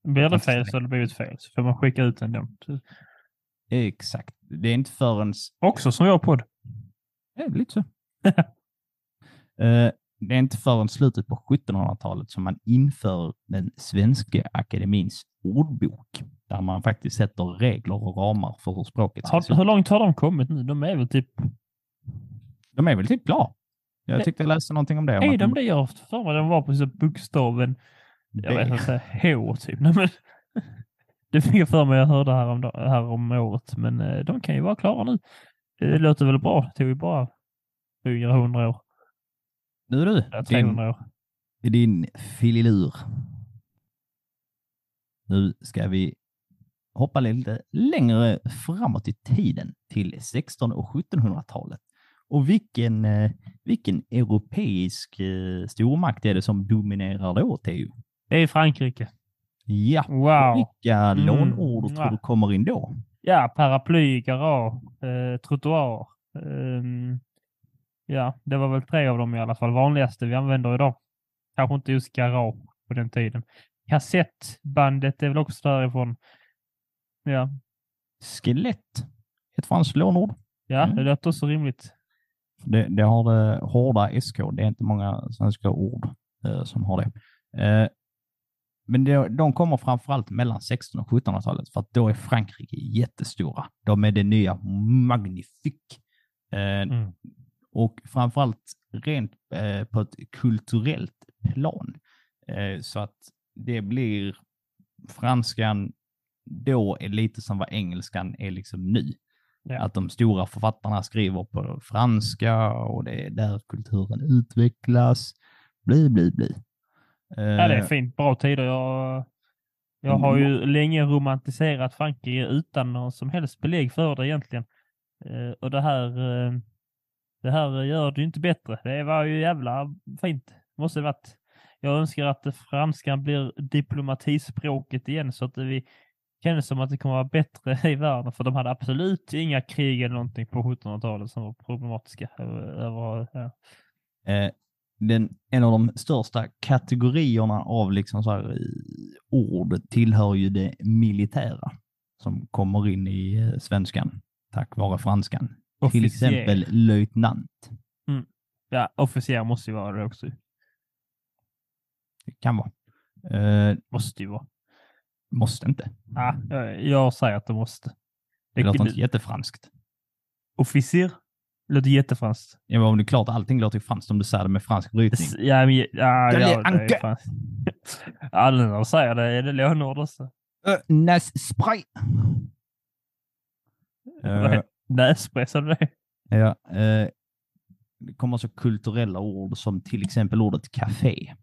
Blir det fel så har det blivit fel. Så får man skicka ut en dom. Exakt. Det är inte förrän... Också som vår podd. Ja, lite så. Eh, det är inte förrän slutet på 1700-talet som man inför den svenska akademins ordbok, där man faktiskt sätter regler och ramar för hur språket ska se ut. hur långt har de kommit nu? De är väl typ... De är väl typ klara. Jag tyckte jag läste någonting om det. om Är de det? Jag har för mig de var på bokstaven... Jag vet inte, H typ. Nej, men, det fick jag för mig jag hörde här om, här om året, men eh, de kan ju vara klara nu. Det låter väl bra. Det tog ju bara 400 år. Nu du, Ja, din, 300 år. din fililur. Nu ska vi hoppa lite längre framåt i tiden till 1600 och 1700-talet. Och vilken, eh, vilken europeisk eh, stormakt är det som dominerar då, Theo? Det är Frankrike. Ja, Wow. vilka Mm, lånord tror ja. du kommer in då? Ja, paraply, garage, eh, trottoar. ehm, ja, det var väl tre av dem i alla fall. Vanligaste vi använder idag. Kanske inte just garage på den tiden. Kassettbandet är väl också därifrån. Ja, Skelett, ett franskt lånord. ja Mm. det låter också rimligt. Det, det har det hårda SK. Det är inte många svenska ord eh, som har det. Eh, men det, de kommer framförallt mellan 1600 och 1700-talet för att då är Frankrike jättestora. De är det nya Magnifique. Eh, Mm. och framförallt rent eh, på ett kulturellt plan. Eh, så att det blir franskan då är lite som vad engelskan är liksom nu. Ja. Att de stora författarna skriver på franska och det är där kulturen utvecklas. Bli, bli, bli. Ja, det är Eh, fint. Bra tider. Jag, jag har ju länge romantiserat Frankrike utan någon som helst belägg för det egentligen. Eh, och det här, eh, det här gör det ju inte bättre. Det var ju jävla fint. Måste det varit. Jag önskar att det franskan blir diplomatispråket igen så att vi känns som att det kommer vara bättre i världen. För de hade absolut inga krig eller någonting på 1700-talet som var problematiska. Över, över, ja. eh, den, en av de största kategorierna av liksom så här, eh, ord tillhör ju det militära som kommer in i eh, svenskan tack vare franskan. Till Officier. exempel löjtnant. Ja, officer måste ju vara det också. Det kan vara. Eh, Måste ju vara. måste inte. Ja, jag, jag säger att det måste. Det Det, låter inte jättefranskt. Officer. Låter jättefranskt. Ja, men det är klart, allting låter ju franskt om du säger det med fransk brytning. Ja, men, ja, ja, det är franskt. Nu när du säger det är det lånord också. Uh, Nässpray! Eh, Nässpray, sa du det? Ja, eh, det kommer så kulturella ord som till exempel ordet café.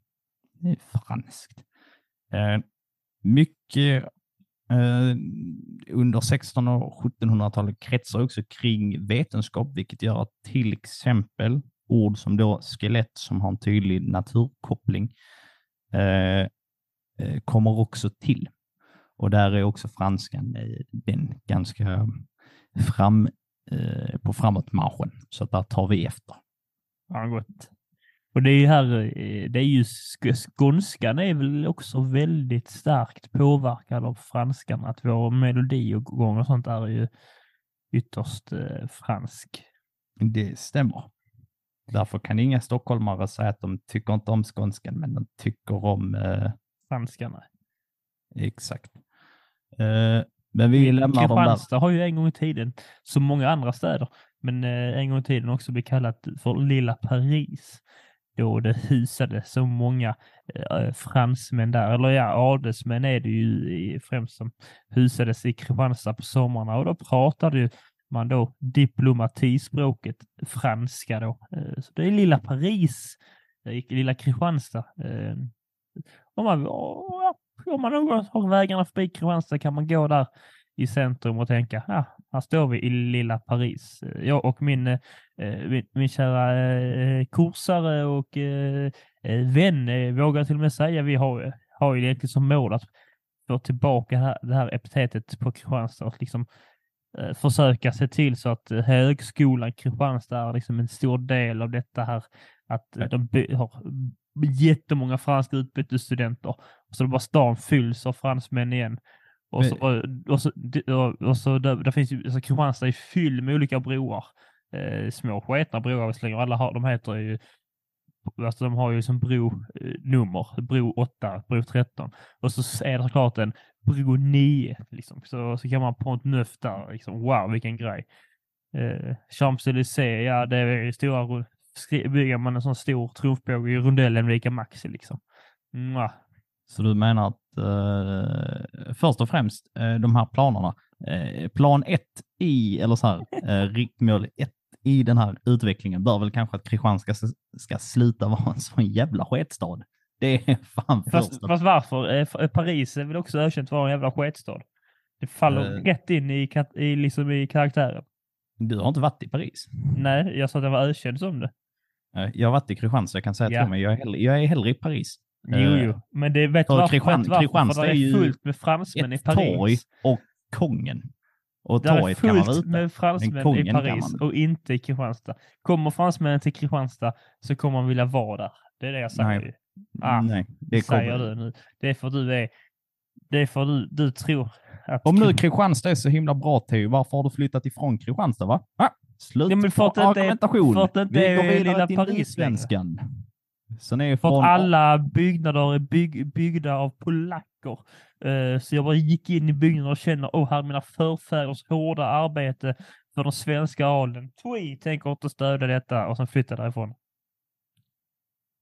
Det är franskt. Eh, mycket Eh, under 1600 och 1700-talet kretsar också kring vetenskap, vilket gör att till exempel ord som då skelett som har en tydlig naturkoppling eh, eh kommer också till. Och där är också franskan eh, den ganska fram, eh, på framåtmarschen. Så där tar vi efter. Ja, gott. Och det är ju här, eh, det är ju sk- skånskan är väl också väldigt starkt påverkad av franskan. Att vår melodi och gång och sånt är ju ytterst eh, fransk. Det stämmer. Därför kan inga stockholmare säga att de tycker inte om skånskan, men de tycker om eh, Franskarna. exakt. Eh, men vi lämnar dem där. Kristianstad har ju en gång i tiden, som många andra städer, men eh, en gång i tiden också blivit kallat för Lilla Paris. Då det husade så många eh, eh, fransmän där, eller ja, adelsmän är det ju i, främst som husades i Kristianstad på sommarna och då pratade ju man då diplomatispråket franska då. Eh, så det är Lilla Paris, eh, Lilla Kristianstad. Eh, om man, om man någon har vägarna förbi Kristianstad kan man gå där i centrum och tänka, ja, här står vi i lilla Paris. Jag och min, eh, min, min kära eh, kursare och eh, vän, vågar till och med säga, vi har, har ju egentligen som mål att få tillbaka det här epitetet på Kristianstad och liksom försöka se till så att högskolan Kristianstad är liksom en stor del av detta här, att de har jättemånga franska utbytesstudenter. Så det bara stan fylls av fransmän igen. Och så, och, så, och, så där, där finns ju, alltså Kristianstad är fylld med olika broar. Eh, små sketna broar visserligen, alla har, de heter ju, alltså de har ju som bro eh, nummer, bro 8, bro 13. Och så är det såklart en bro 9, liksom. så, så kan man på ett nöff där, liksom, wow vilken grej. Eh, Champs-Élysées, ja det är stora, bygger man en sån stor trumfbåge i rondellen Vika Maxi liksom. Mwah. Så du menar att eh, först och främst eh, de här planerna, eh, plan 1 i, eller så här, eh, riktmål 1 i den här utvecklingen bör väl kanske att Kristianstad ska, ska sluta vara en sån jävla sketstad. Det är fan Fast, första. fast varför? Eh, f- Paris är väl också ökänt vara en jävla sketstad. Det faller Eh. rätt in i, i, liksom i karaktären. Du har inte varit i Paris. Nej, jag sa att den var ökänd som det. Eh, Jag har varit i Kristianstad, jag kan säga Ja. till mig, jag är hellre, jag är hellre i Paris. Jo, Eh, jo. Men det vet du varför? Kristian- vet varför? Kristianstad För det är är fullt med fransmän i Paris. torg och Kongen. Och Det är torget kan vara fullt ute. med fransmän i Paris och inte i Kristianstad. Kommer fransmännen till Kristianstad så kommer man vilja vara där. Det är det jag säger. Nej. Ah, Nej, det säger du nu. Det är för du är... Det är för du, du tror att... Om nu Kristianstad är så himla bra Teo, varför har du flyttat ifrån Kristianstad va? Ah, slut Ja, men för att på det är- argumentation. för att det inte Vi är går vidare till Paris Nysvenskan. Så ni är För från... att alla byggnader är bygg, byggda av polacker. Eh, så jag bara gick in i byggnaden och känner, åh, här är mina förfäders hårda arbete för den svenska adeln. Twi tänker inte stödja detta och sen flyttade därifrån.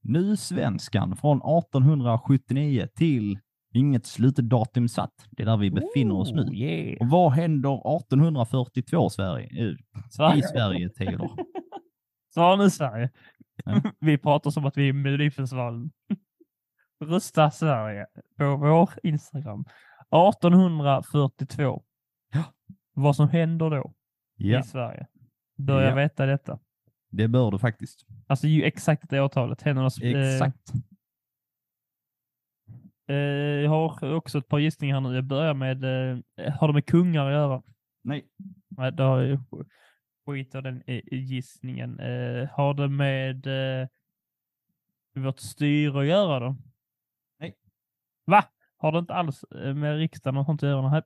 Nysvenskan från 1879 till inget slutdatum satt. Det är där vi befinner oss nu. Oh, yeah. Och vad händer 1842 Sverige? eh, i Sverige, Theodor? Så nu Sverige. Ja. vi pratar som att vi är Melodifestivalen. Rösta Sverige på vår Instagram. 1842. Ja. Vad som händer då Ja, i Sverige. Bör jag Ja. veta detta? det bör du faktiskt. Alltså ju exakt det årtalet. Händer något, eh, Exakt. Eh, jag har också ett par gissningar här nu. Jag börjar med, eh, har det med kungar att göra? Nej. Nej, då har jag skit av den gissningen. Eh, har det med eh, vårt styre att göra då? Nej. Va? Har det inte alls eh, med riksdagen och sånt att göra? Nej.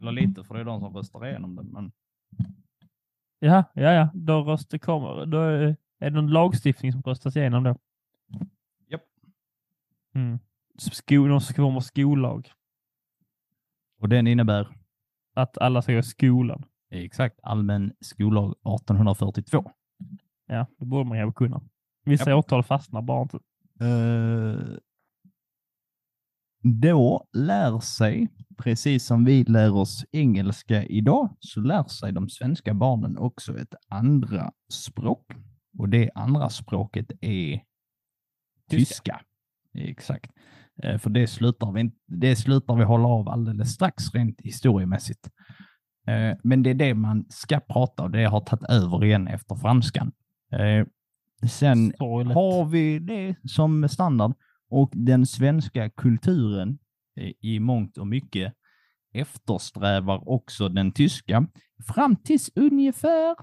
Eller lite, för det är de som röstar igenom det. Men Ja, ja, ja. Då röstar kommer. Då är det någon lagstiftning som röstas igenom då? Japp. Mm. Sko, någon som kommer skollag. Och den innebär? Att alla ska gå i skolan. Exakt, allmän skollag 1842. Ja, det borde man ju kunna. Vissa Ja. årtal fastnar bara inte. Eh, då lär sig, precis som vi lär oss engelska idag, så lär sig de svenska barnen också ett andra språk. Och det andra språket är Tyska. tyska. Exakt. Eh, För det slutar, vi, det slutar vi hålla av alldeles strax rent historiemässigt. Eh, Men det är det man ska prata och det har tagit över igen efter franskan. Eh, Sen Sorgligt. har vi det som standard och den svenska kulturen eh, i mångt och mycket eftersträvar också den tyska fram tills ungefär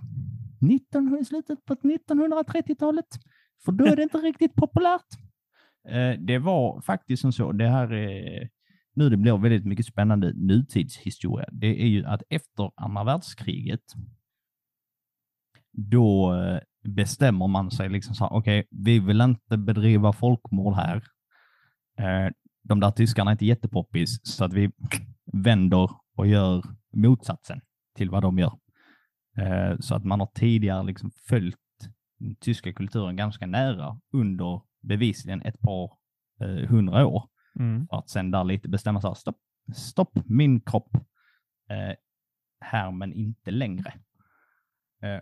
19, slutet på 1930-talet. För då är det inte riktigt populärt. Det var faktiskt som så, det här är, nu det blir väldigt mycket spännande nutidshistoria, det är ju att efter andra världskriget då eh, bestämmer man sig liksom så här, okej, vi vill inte bedriva folkmord här. Eh, de där tyskarna är inte jättepoppis, så att vi vänder och gör motsatsen till vad de gör. Eh, så att man har tidigare liksom följt den tyska kulturen ganska nära under bevisligen ett par hundra år. Mm. För att sen där lite bestämma sig, stopp, stopp min kropp. Eh, här men inte längre. Eh,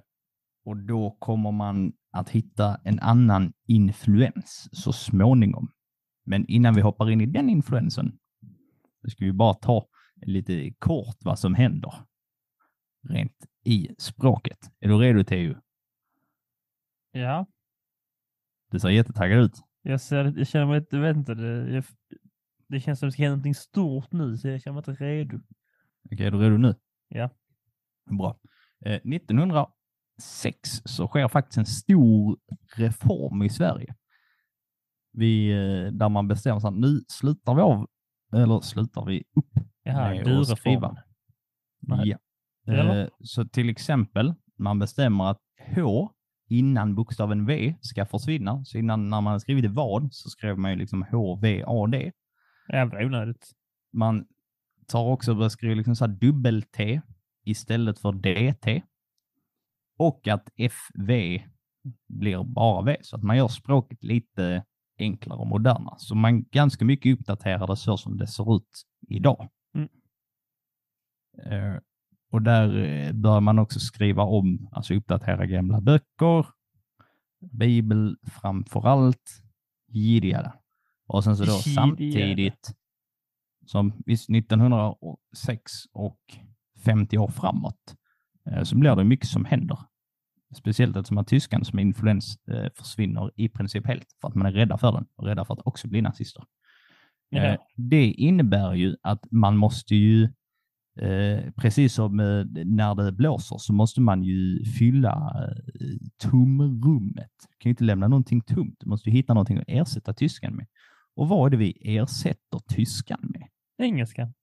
och då kommer man att hitta en annan influens så småningom. Men innan vi hoppar in i den influensen, så ska vi bara ta lite kort vad som händer rent i språket. Är du redo Teo? Ja, Du ser jättetaggad ut. jag, ser, jag känner mig inte, det, jag, det känns som att det ska hända någonting stort nu, så jag känner mig inte redo. Okej, är du redo nu? Ja. Bra. Eh, 1906 så sker faktiskt en stor reform i Sverige. Vi, eh, där man bestämmer sig att nu slutar vi av, eller slutar vi upp Jaha, med att skriva. Ja. Eh, så till exempel, man bestämmer att H innan bokstaven V ska försvinna. Så innan när man skrivit vad så skrev man ju liksom H, V, A, D. Jävla onödigt. Man tar också och beskriver liksom så dubbel-T istället för DT. Och att FV blir bara V, så att man gör språket lite enklare och modernare. Så man ganska mycket uppdaterar det så som det ser ut idag. Mm. Eh, och där eh, bör man också skriva om, alltså uppdatera gamla böcker, Bibel framför allt, Jiddiga. Och sen så då Tidigare. samtidigt som 1906 och 50 år framåt så blir det mycket som händer. Speciellt eftersom att tyskan som influens försvinner i princip helt för att man är rädda för den och rädda för att också bli nazister. Ja. Det innebär ju att man måste ju, precis som när det blåser, så måste man ju fylla tomrummet. Du kan ju inte lämna någonting tomt. Du måste ju hitta någonting att ersätta tyskan med. Och vad är det vi ersätter tyskan med? Engelskan.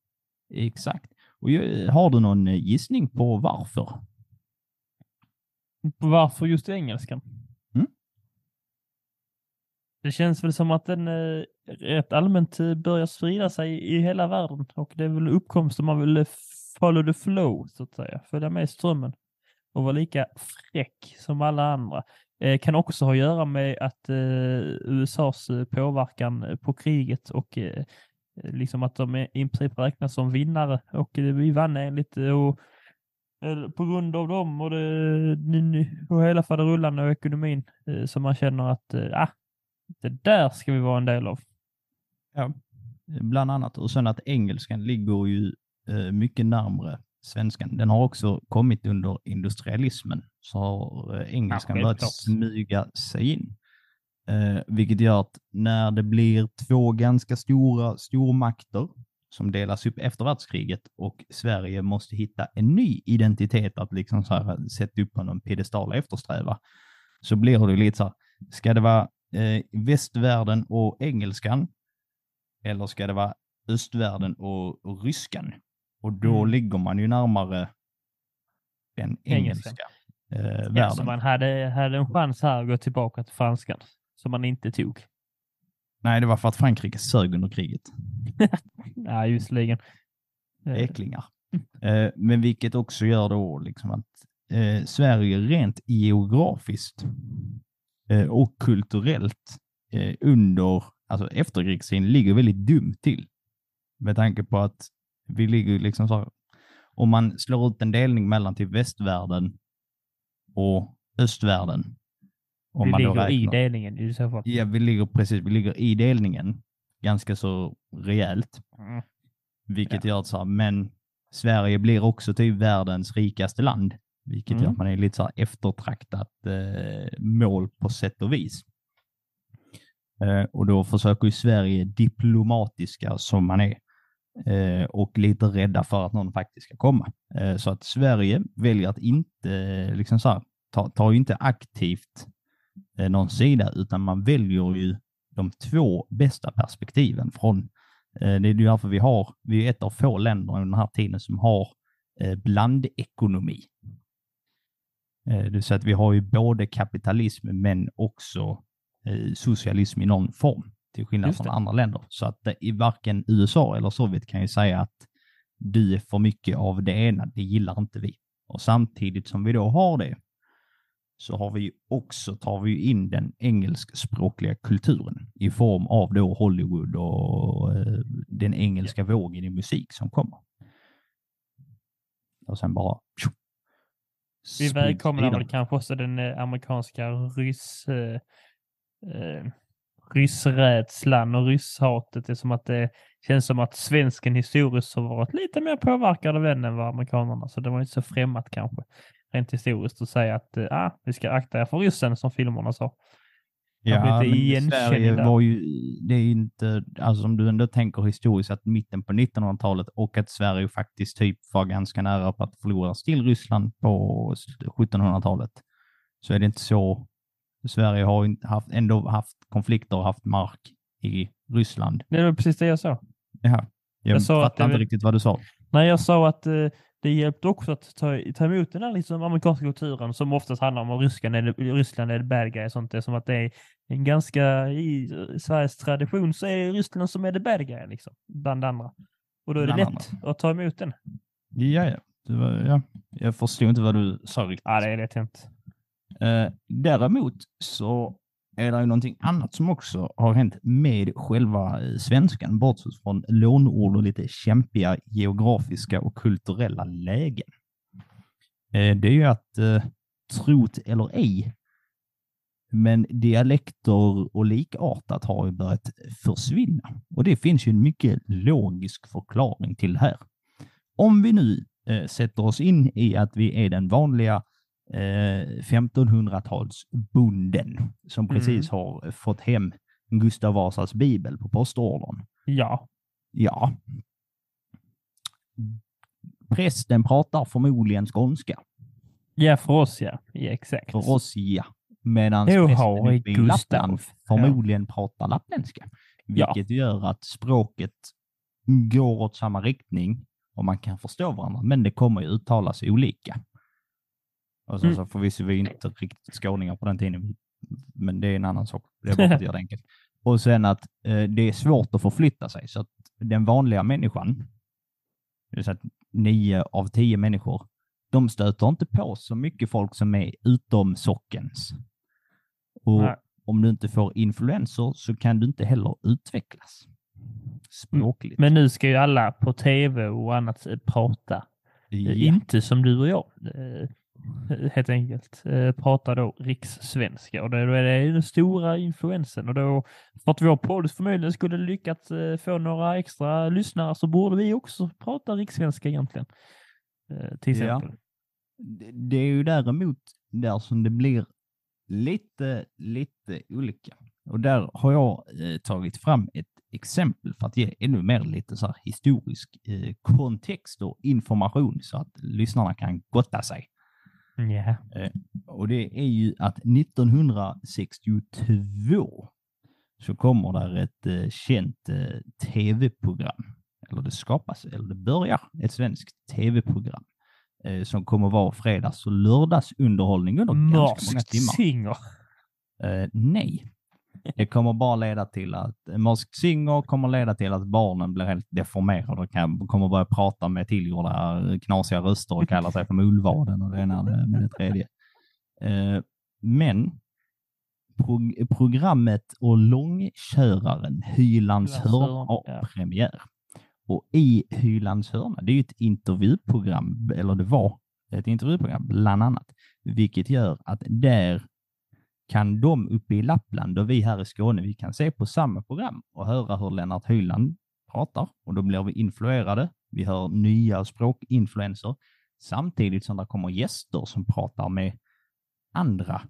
Exakt. Och ju- har du någon eh, gissning på varför? Varför just engelskan? Mm. Det känns väl som att den eh, rätt allmänt eh, börjar sprida sig i hela världen och det är väl uppkomsten man vill eh, follow the flow så att säga, följa med strömmen och vara lika fräck som alla andra. Eh, kan också ha att göra med att eh, USAs eh, påverkan eh, på kriget och eh, eh liksom att de i princip räknas som vinnare och eh, vi vann enligt och på grund av dem och, det, och hela faderullan och ekonomin eh, som man känner att eh, ah, det där ska vi vara en del av. Ja. Bland annat. Och sen att engelskan ligger ju mycket närmre svenskan. Den har också kommit under industrialismen. Så har eh, engelskan börjat självklart. smyga sig in. Eh, vilket gör att när det blir två ganska stora stormakter som delas upp efter världskriget och Sverige måste hitta en ny identitet att liksom så här, sätta upp på någon piedestal och eftersträva, så blir det lite så här, ska det vara eh, västvärlden och engelskan eller ska det vara östvärlden och, och ryskan? Och då Mm. ligger man ju närmare den engelska Engelskan. eh, Ja, världen. man hade, hade en chans här att gå tillbaka till franskan som man inte tog. Nej, det var för att Frankrike sög under kriget. Ja, visserligen. Eh, Äcklingar. Eh, men vilket också gör då liksom att eh, Sverige rent geografiskt eh, och kulturellt eh, under alltså efterkrigstiden ligger väldigt dumt till. Med tanke på att vi ligger liksom så här, om man slår ut en delning mellan till västvärlden och östvärlden. Om Vi man ligger i delningen i så fall. Ja, vi ligger precis, vi ligger i delningen ganska så rejält, Mm. vilket gör att så här, men Sverige blir också typ världens rikaste land, vilket gör Mm. att man är lite så här eftertraktat eh, mål på sätt och vis. Eh, och då försöker ju Sverige diplomatiska som man är Eh, och lite rädda för att någon faktiskt ska komma. Eh, så att Sverige väljer att inte eh, liksom så här, tar ju inte aktivt någon sida, utan man väljer ju de två bästa perspektiven från. Det är ju därför vi har, vi är ett av få länder under den här tiden som har blandekonomi. Det vill säga att vi har ju både kapitalism men också socialism i någon form, till skillnad från andra länder. Så att i varken USA eller Sovjet kan ju säga att du är för mycket av det ena, det gillar inte vi. Och samtidigt som vi då har det, så har vi ju också, tar vi in den engelskspråkliga kulturen i form av då Hollywood och eh, den engelska vågen i musik som kommer. Och sen bara... tjo, Vi välkomnar väl kanske också den eh, amerikanska ryss, eh, eh, ryssrädslan och rysshatet. Det är som att det känns som att svensken historiskt har varit lite mer påverkad av den än vad amerikanerna. Så det var inte så främmat kanske rent historiskt att säga att eh, ah, vi ska akta er för ryssen som filmerna sa. Ja, men Sverige var ju, det är inte, alltså om du ändå tänker historiskt att mitten på 1900-talet och att Sverige faktiskt typ var ganska nära på att förlora till Ryssland på 1700-talet, så är det inte så. Sverige har haft, ändå haft konflikter och haft mark i Ryssland. Det var precis det jag sa. Jaha. Jag, Jag fattar inte riktigt vad du sa. Nej, jag sa att eh, det hjälpte också att ta, ta emot den här liksom, amerikanska kulturen som oftast handlar om att Ryssland är, det- Ryssland är bad guy och sånt. Det är som att det är en ganska, i Sveriges tradition så är det Ryssland som är the bad guy liksom, bland andra. Och då är det Bland lätt att ta emot den. Ja, ja. Var, ja. Jag förstod inte vad du sa riktigt. Ja, det är lätt hänt. Eh, däremot så är det ju någonting annat som också har hänt med själva eh, svenskan, bortsett från lånord och lite kämpiga geografiska och kulturella lägen. Eh, det är ju att, eh, trot eller ej, men dialekter och likartat har ju börjat försvinna. Och det finns ju en mycket logisk förklaring till det här. Om vi nu eh, sätter oss in i att vi är den vanliga eh, 1500-talsbonden som precis har fått hem Gustav Vasas bibel på postordern. Ja, Ja. Prästen pratar förmodligen skånska. ja för oss ja. ja exakt. För oss ja. Medan prästen i. Lappland förmodligen pratar lappländska. Ja. Vilket gör att språket går åt samma riktning och man kan förstå varandra, men det kommer ju uttalas olika. Och så, Mm. så förvisso vi inte riktigt skåningar på den tiden, men det är en annan sak. Det är bara att göra det enkelt. Och sen att eh, det är svårt att förflytta sig, så att den vanliga människan, det vill säga nio av tio människor, de stöter inte på så mycket folk som är utom sockens. Och Nej. om du inte får influenser så kan du inte heller utvecklas språkligt. Men nu ska ju alla på tv och annat eh, prata. Eh, ja. Inte som du och jag. Helt enkelt. Eh, Prata då rikssvenska och då är det den stora influensen och då för att vår podd förmodligen skulle lyckats eh, få några extra lyssnare så borde vi också prata rikssvenska egentligen. Eh, Till Ja. exempel. Det- Det är ju däremot där som det blir lite, lite olika. Och där har jag eh, tagit fram ett exempel för att ge ännu mer lite så här historisk kontext och information så att lyssnarna kan gotta sig. Ja. Och det är ju att 1962 så kommer där ett eh, känt eh, tv-program. Eller det skapas, eller det börjar ett svenskt tv-program eh, som kommer vara fredags och lördagsunderhållning under ganska många timmar. Singer. Nej. Det kommer bara leda till att Mask Singer kommer leda till att barnen blir helt deformerade och kan, kommer börja prata med tillgjorda knasiga röster och kalla sig för Mullvaden och det ena med det tredje. Eh, men pro programmet och långköraren Hylands hörna har premiär. Och i Hylands hörna, det är ju ett intervjuprogram, eller det var ett intervjuprogram bland annat, vilket gör att där kan de uppe i Lappland och vi här i Skåne, vi kan se på samma program och höra hur Lennart Hyland pratar och då blir vi influerade. Vi hör nya språkinfluenser samtidigt som det kommer gäster som pratar med andra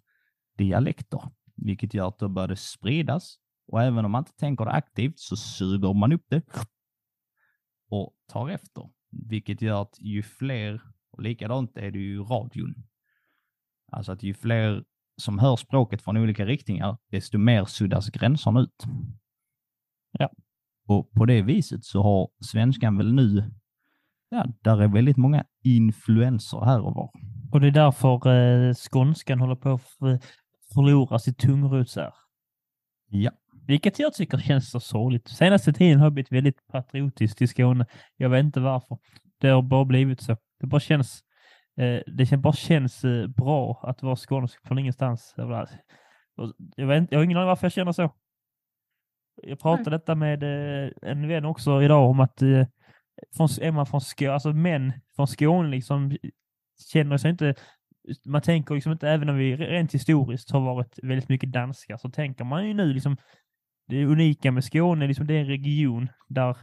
dialekter, vilket gör att det börjar spridas och även om man inte tänker det aktivt så suger man upp det och tar efter, vilket gör att ju fler, och likadant är det ju radion, alltså att ju fler som hör språket från olika riktningar, desto mer suddas gränserna ut. Ja. Och på det viset så har svenskan väl nu, ja, där är väldigt många influenser här och var. Och det är därför eh, skånskan håller på att för, förlora sitt tungrotsär. Ja. Vilket jag tycker känns så sorgligt. Senaste tiden har jag blivit väldigt patriotisk till Skåne. Jag vet inte varför. Det har bara blivit så. Det bara känns, det känns, bara känns eh, bra att vara skånsk från ingenstans. Jag, vet, inte- jag har ingen aning varför jag känner så. Jag pratade detta med eh, en vän också idag om att eh, från, är man från Skåne, alltså män från Skåne liksom känner sig inte man tänker liksom inte, även om vi rent historiskt har varit väldigt mycket danskar, så tänker man ju nu liksom det unika med Skåne, liksom det är en region där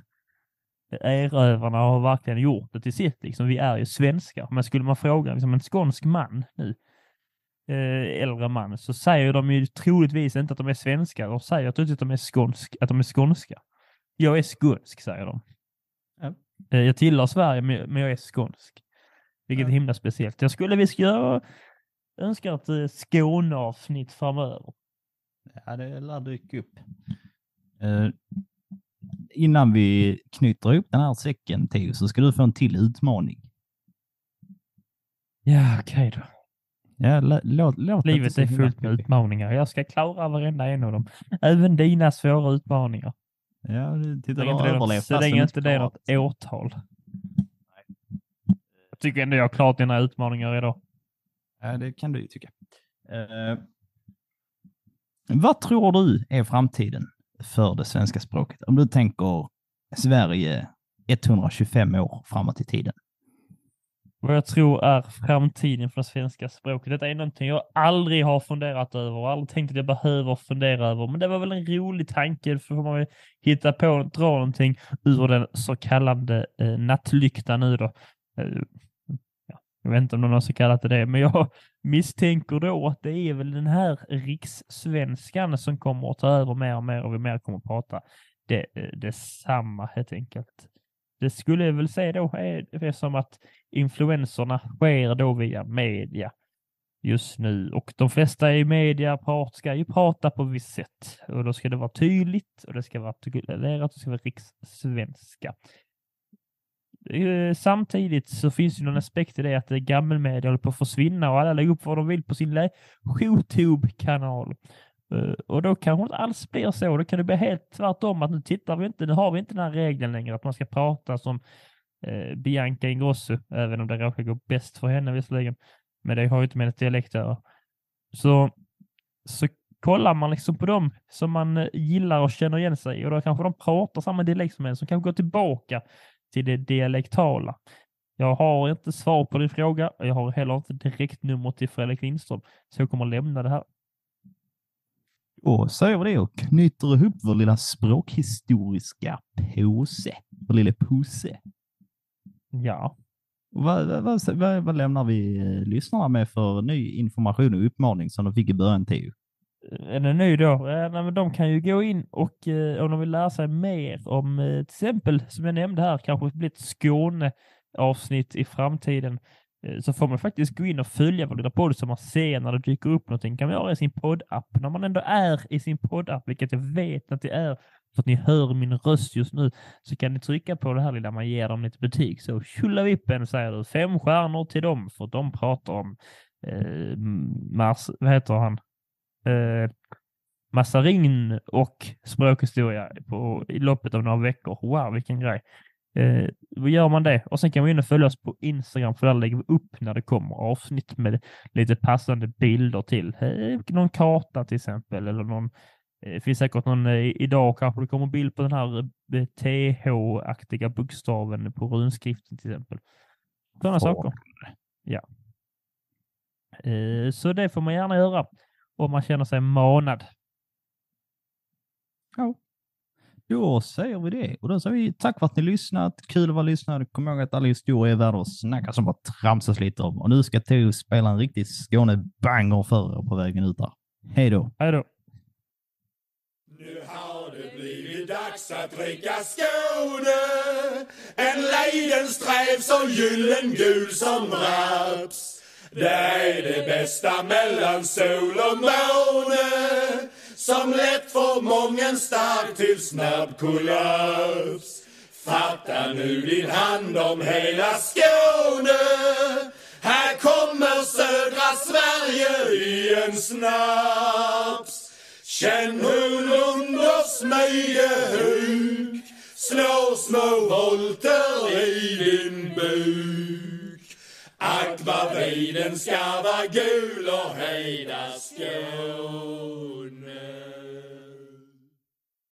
erövrarna har verkligen gjort det till sitt. Liksom. Vi är ju svenskar. Men skulle man fråga liksom, en skånsk man nu, eh, äldre man, så säger de ju troligtvis inte att de är svenskar. De säger troligtvis att de är, skånsk, att de är skånska. Jag är skånsk, säger de. Ja. Eh, jag tillhör Sverige, men jag är skånsk. Vilket är Ja. himla speciellt. Jag skulle vi ska göra, önskar ett eh, Skåneavsnitt framöver. Ja, det lär dyka upp. Innan vi knyter ihop den här säcken, Theo, så ska du få en till utmaning. Ja, okej då. Ja, lå- låt, låt Livet är fullt med utmaningar. Jag ska klara varenda en av dem. Även dina svåra utmaningar. Ja, Så du har inte det är överlevt så länge inte det är något årtal. Jag tycker ändå jag har klarat dina utmaningar idag. Ja, det kan du ju tycka. Eh, vad tror du är framtiden för det svenska språket? Om du tänker Sverige 125 år framåt i tiden. Vad jag tror är framtiden för det svenska språket. Detta är någonting jag aldrig har funderat över och aldrig tänkt att jag behöver fundera över. Men det var väl en rolig tanke, för man vill hitta på, dra någonting ur den så kallade eh, nattlyktan nu då. Eh, jag vet inte om någon har så kallat det det, men jag misstänker då att det är väl den här rikssvenskan som kommer att ta över mer och mer och vi mer kommer att prata det, eh, detsamma helt enkelt. Det skulle jag väl säga då är, som att influenserna sker då via media just nu och de flesta i media ska ju prata på visst sätt och då ska det vara tydligt och det ska vara artikulerat och det ska vara rikssvenska. Samtidigt så finns det någon aspekt i det att gammelmedia håller på att försvinna och alla lägger upp vad de vill på sin Youtube-kanal. Eh, och då kanske det inte alls blir så. Då kan det bli helt tvärtom att nu tittar vi inte, nu har vi inte den här regeln längre att man ska prata som eh, Bianca Ingrosso, även om det råkar gå bäst för henne visserligen. Men det har ju inte med ett dialekt att göra. Så, så kollar man liksom på dem som man eh, gillar och känner igen sig i och då kanske de pratar samma dialekt som en som kanske går tillbaka till det dialektala. Jag har inte svar på din fråga och jag har heller inte direktnummer till Fredrik Lindström, så jag kommer lämna det här. Och säger vi det och knyter ihop vår lilla språkhistoriska påse, vår lilla påse. Ja, Vad, vad, vad, vad, vad lämnar vi eh, lyssnarna med för ny information och uppmaning som de fick i början, Theo? Är den ny då? Eh, nej, men de kan ju gå in och eh, om de vill lära sig mer om eh, till exempel, som jag nämnde här, kanske det blir ett Skåne-avsnitt i framtiden, eh, så får man faktiskt gå in och följa vår lilla podd så man ser när det dyker upp någonting. kan man göra i sin poddapp. När man ändå är i sin poddapp, vilket jag vet att det är, för att ni hör min röst just nu, så kan ni trycka på det här lilla man ger dem lite betyg. Så tjolavippen säger du, fem stjärnor till dem, för att de pratar om eh, Mars, vad heter han? Eh, massa ring och språkhistoria på, i loppet av några veckor. Wow, vilken grej. Eh, då gör man det och sen kan man och följa oss på Instagram för där lägger vi upp när det kommer avsnitt med lite passande bilder till. Eh, någon karta till exempel eller någon det finns säkert någon, eh, idag kanske det kommer bild på den här eh, TH-aktiga bokstaven på runskriften till exempel. Sådana saker. Ja. Eh, så det får man gärna göra om man känner sig manad. Ja. Då säger vi det. Och då säger vi tack för att ni lyssnat. Kul att vara lyssnare. Kom ihåg att alla historier är värda att snacka som bara tramsas lite om. Och nu ska Theo spela en riktig Skåne-banger för er på vägen ut där. Hej då! Hej då! Nu har det blivit dags att dricka Skåne En Leidensträv så gyllengul som raps det är det bästa mellan sol och måne Som lätt får mången stark till snabb kollaps. Fatta nu din hand om hela Skåne. Här kommer södra Sverige i en snaps. Känn hur Lunders huk. Slår små volter i din buk. Ack vad ska vara gul och hejda skål.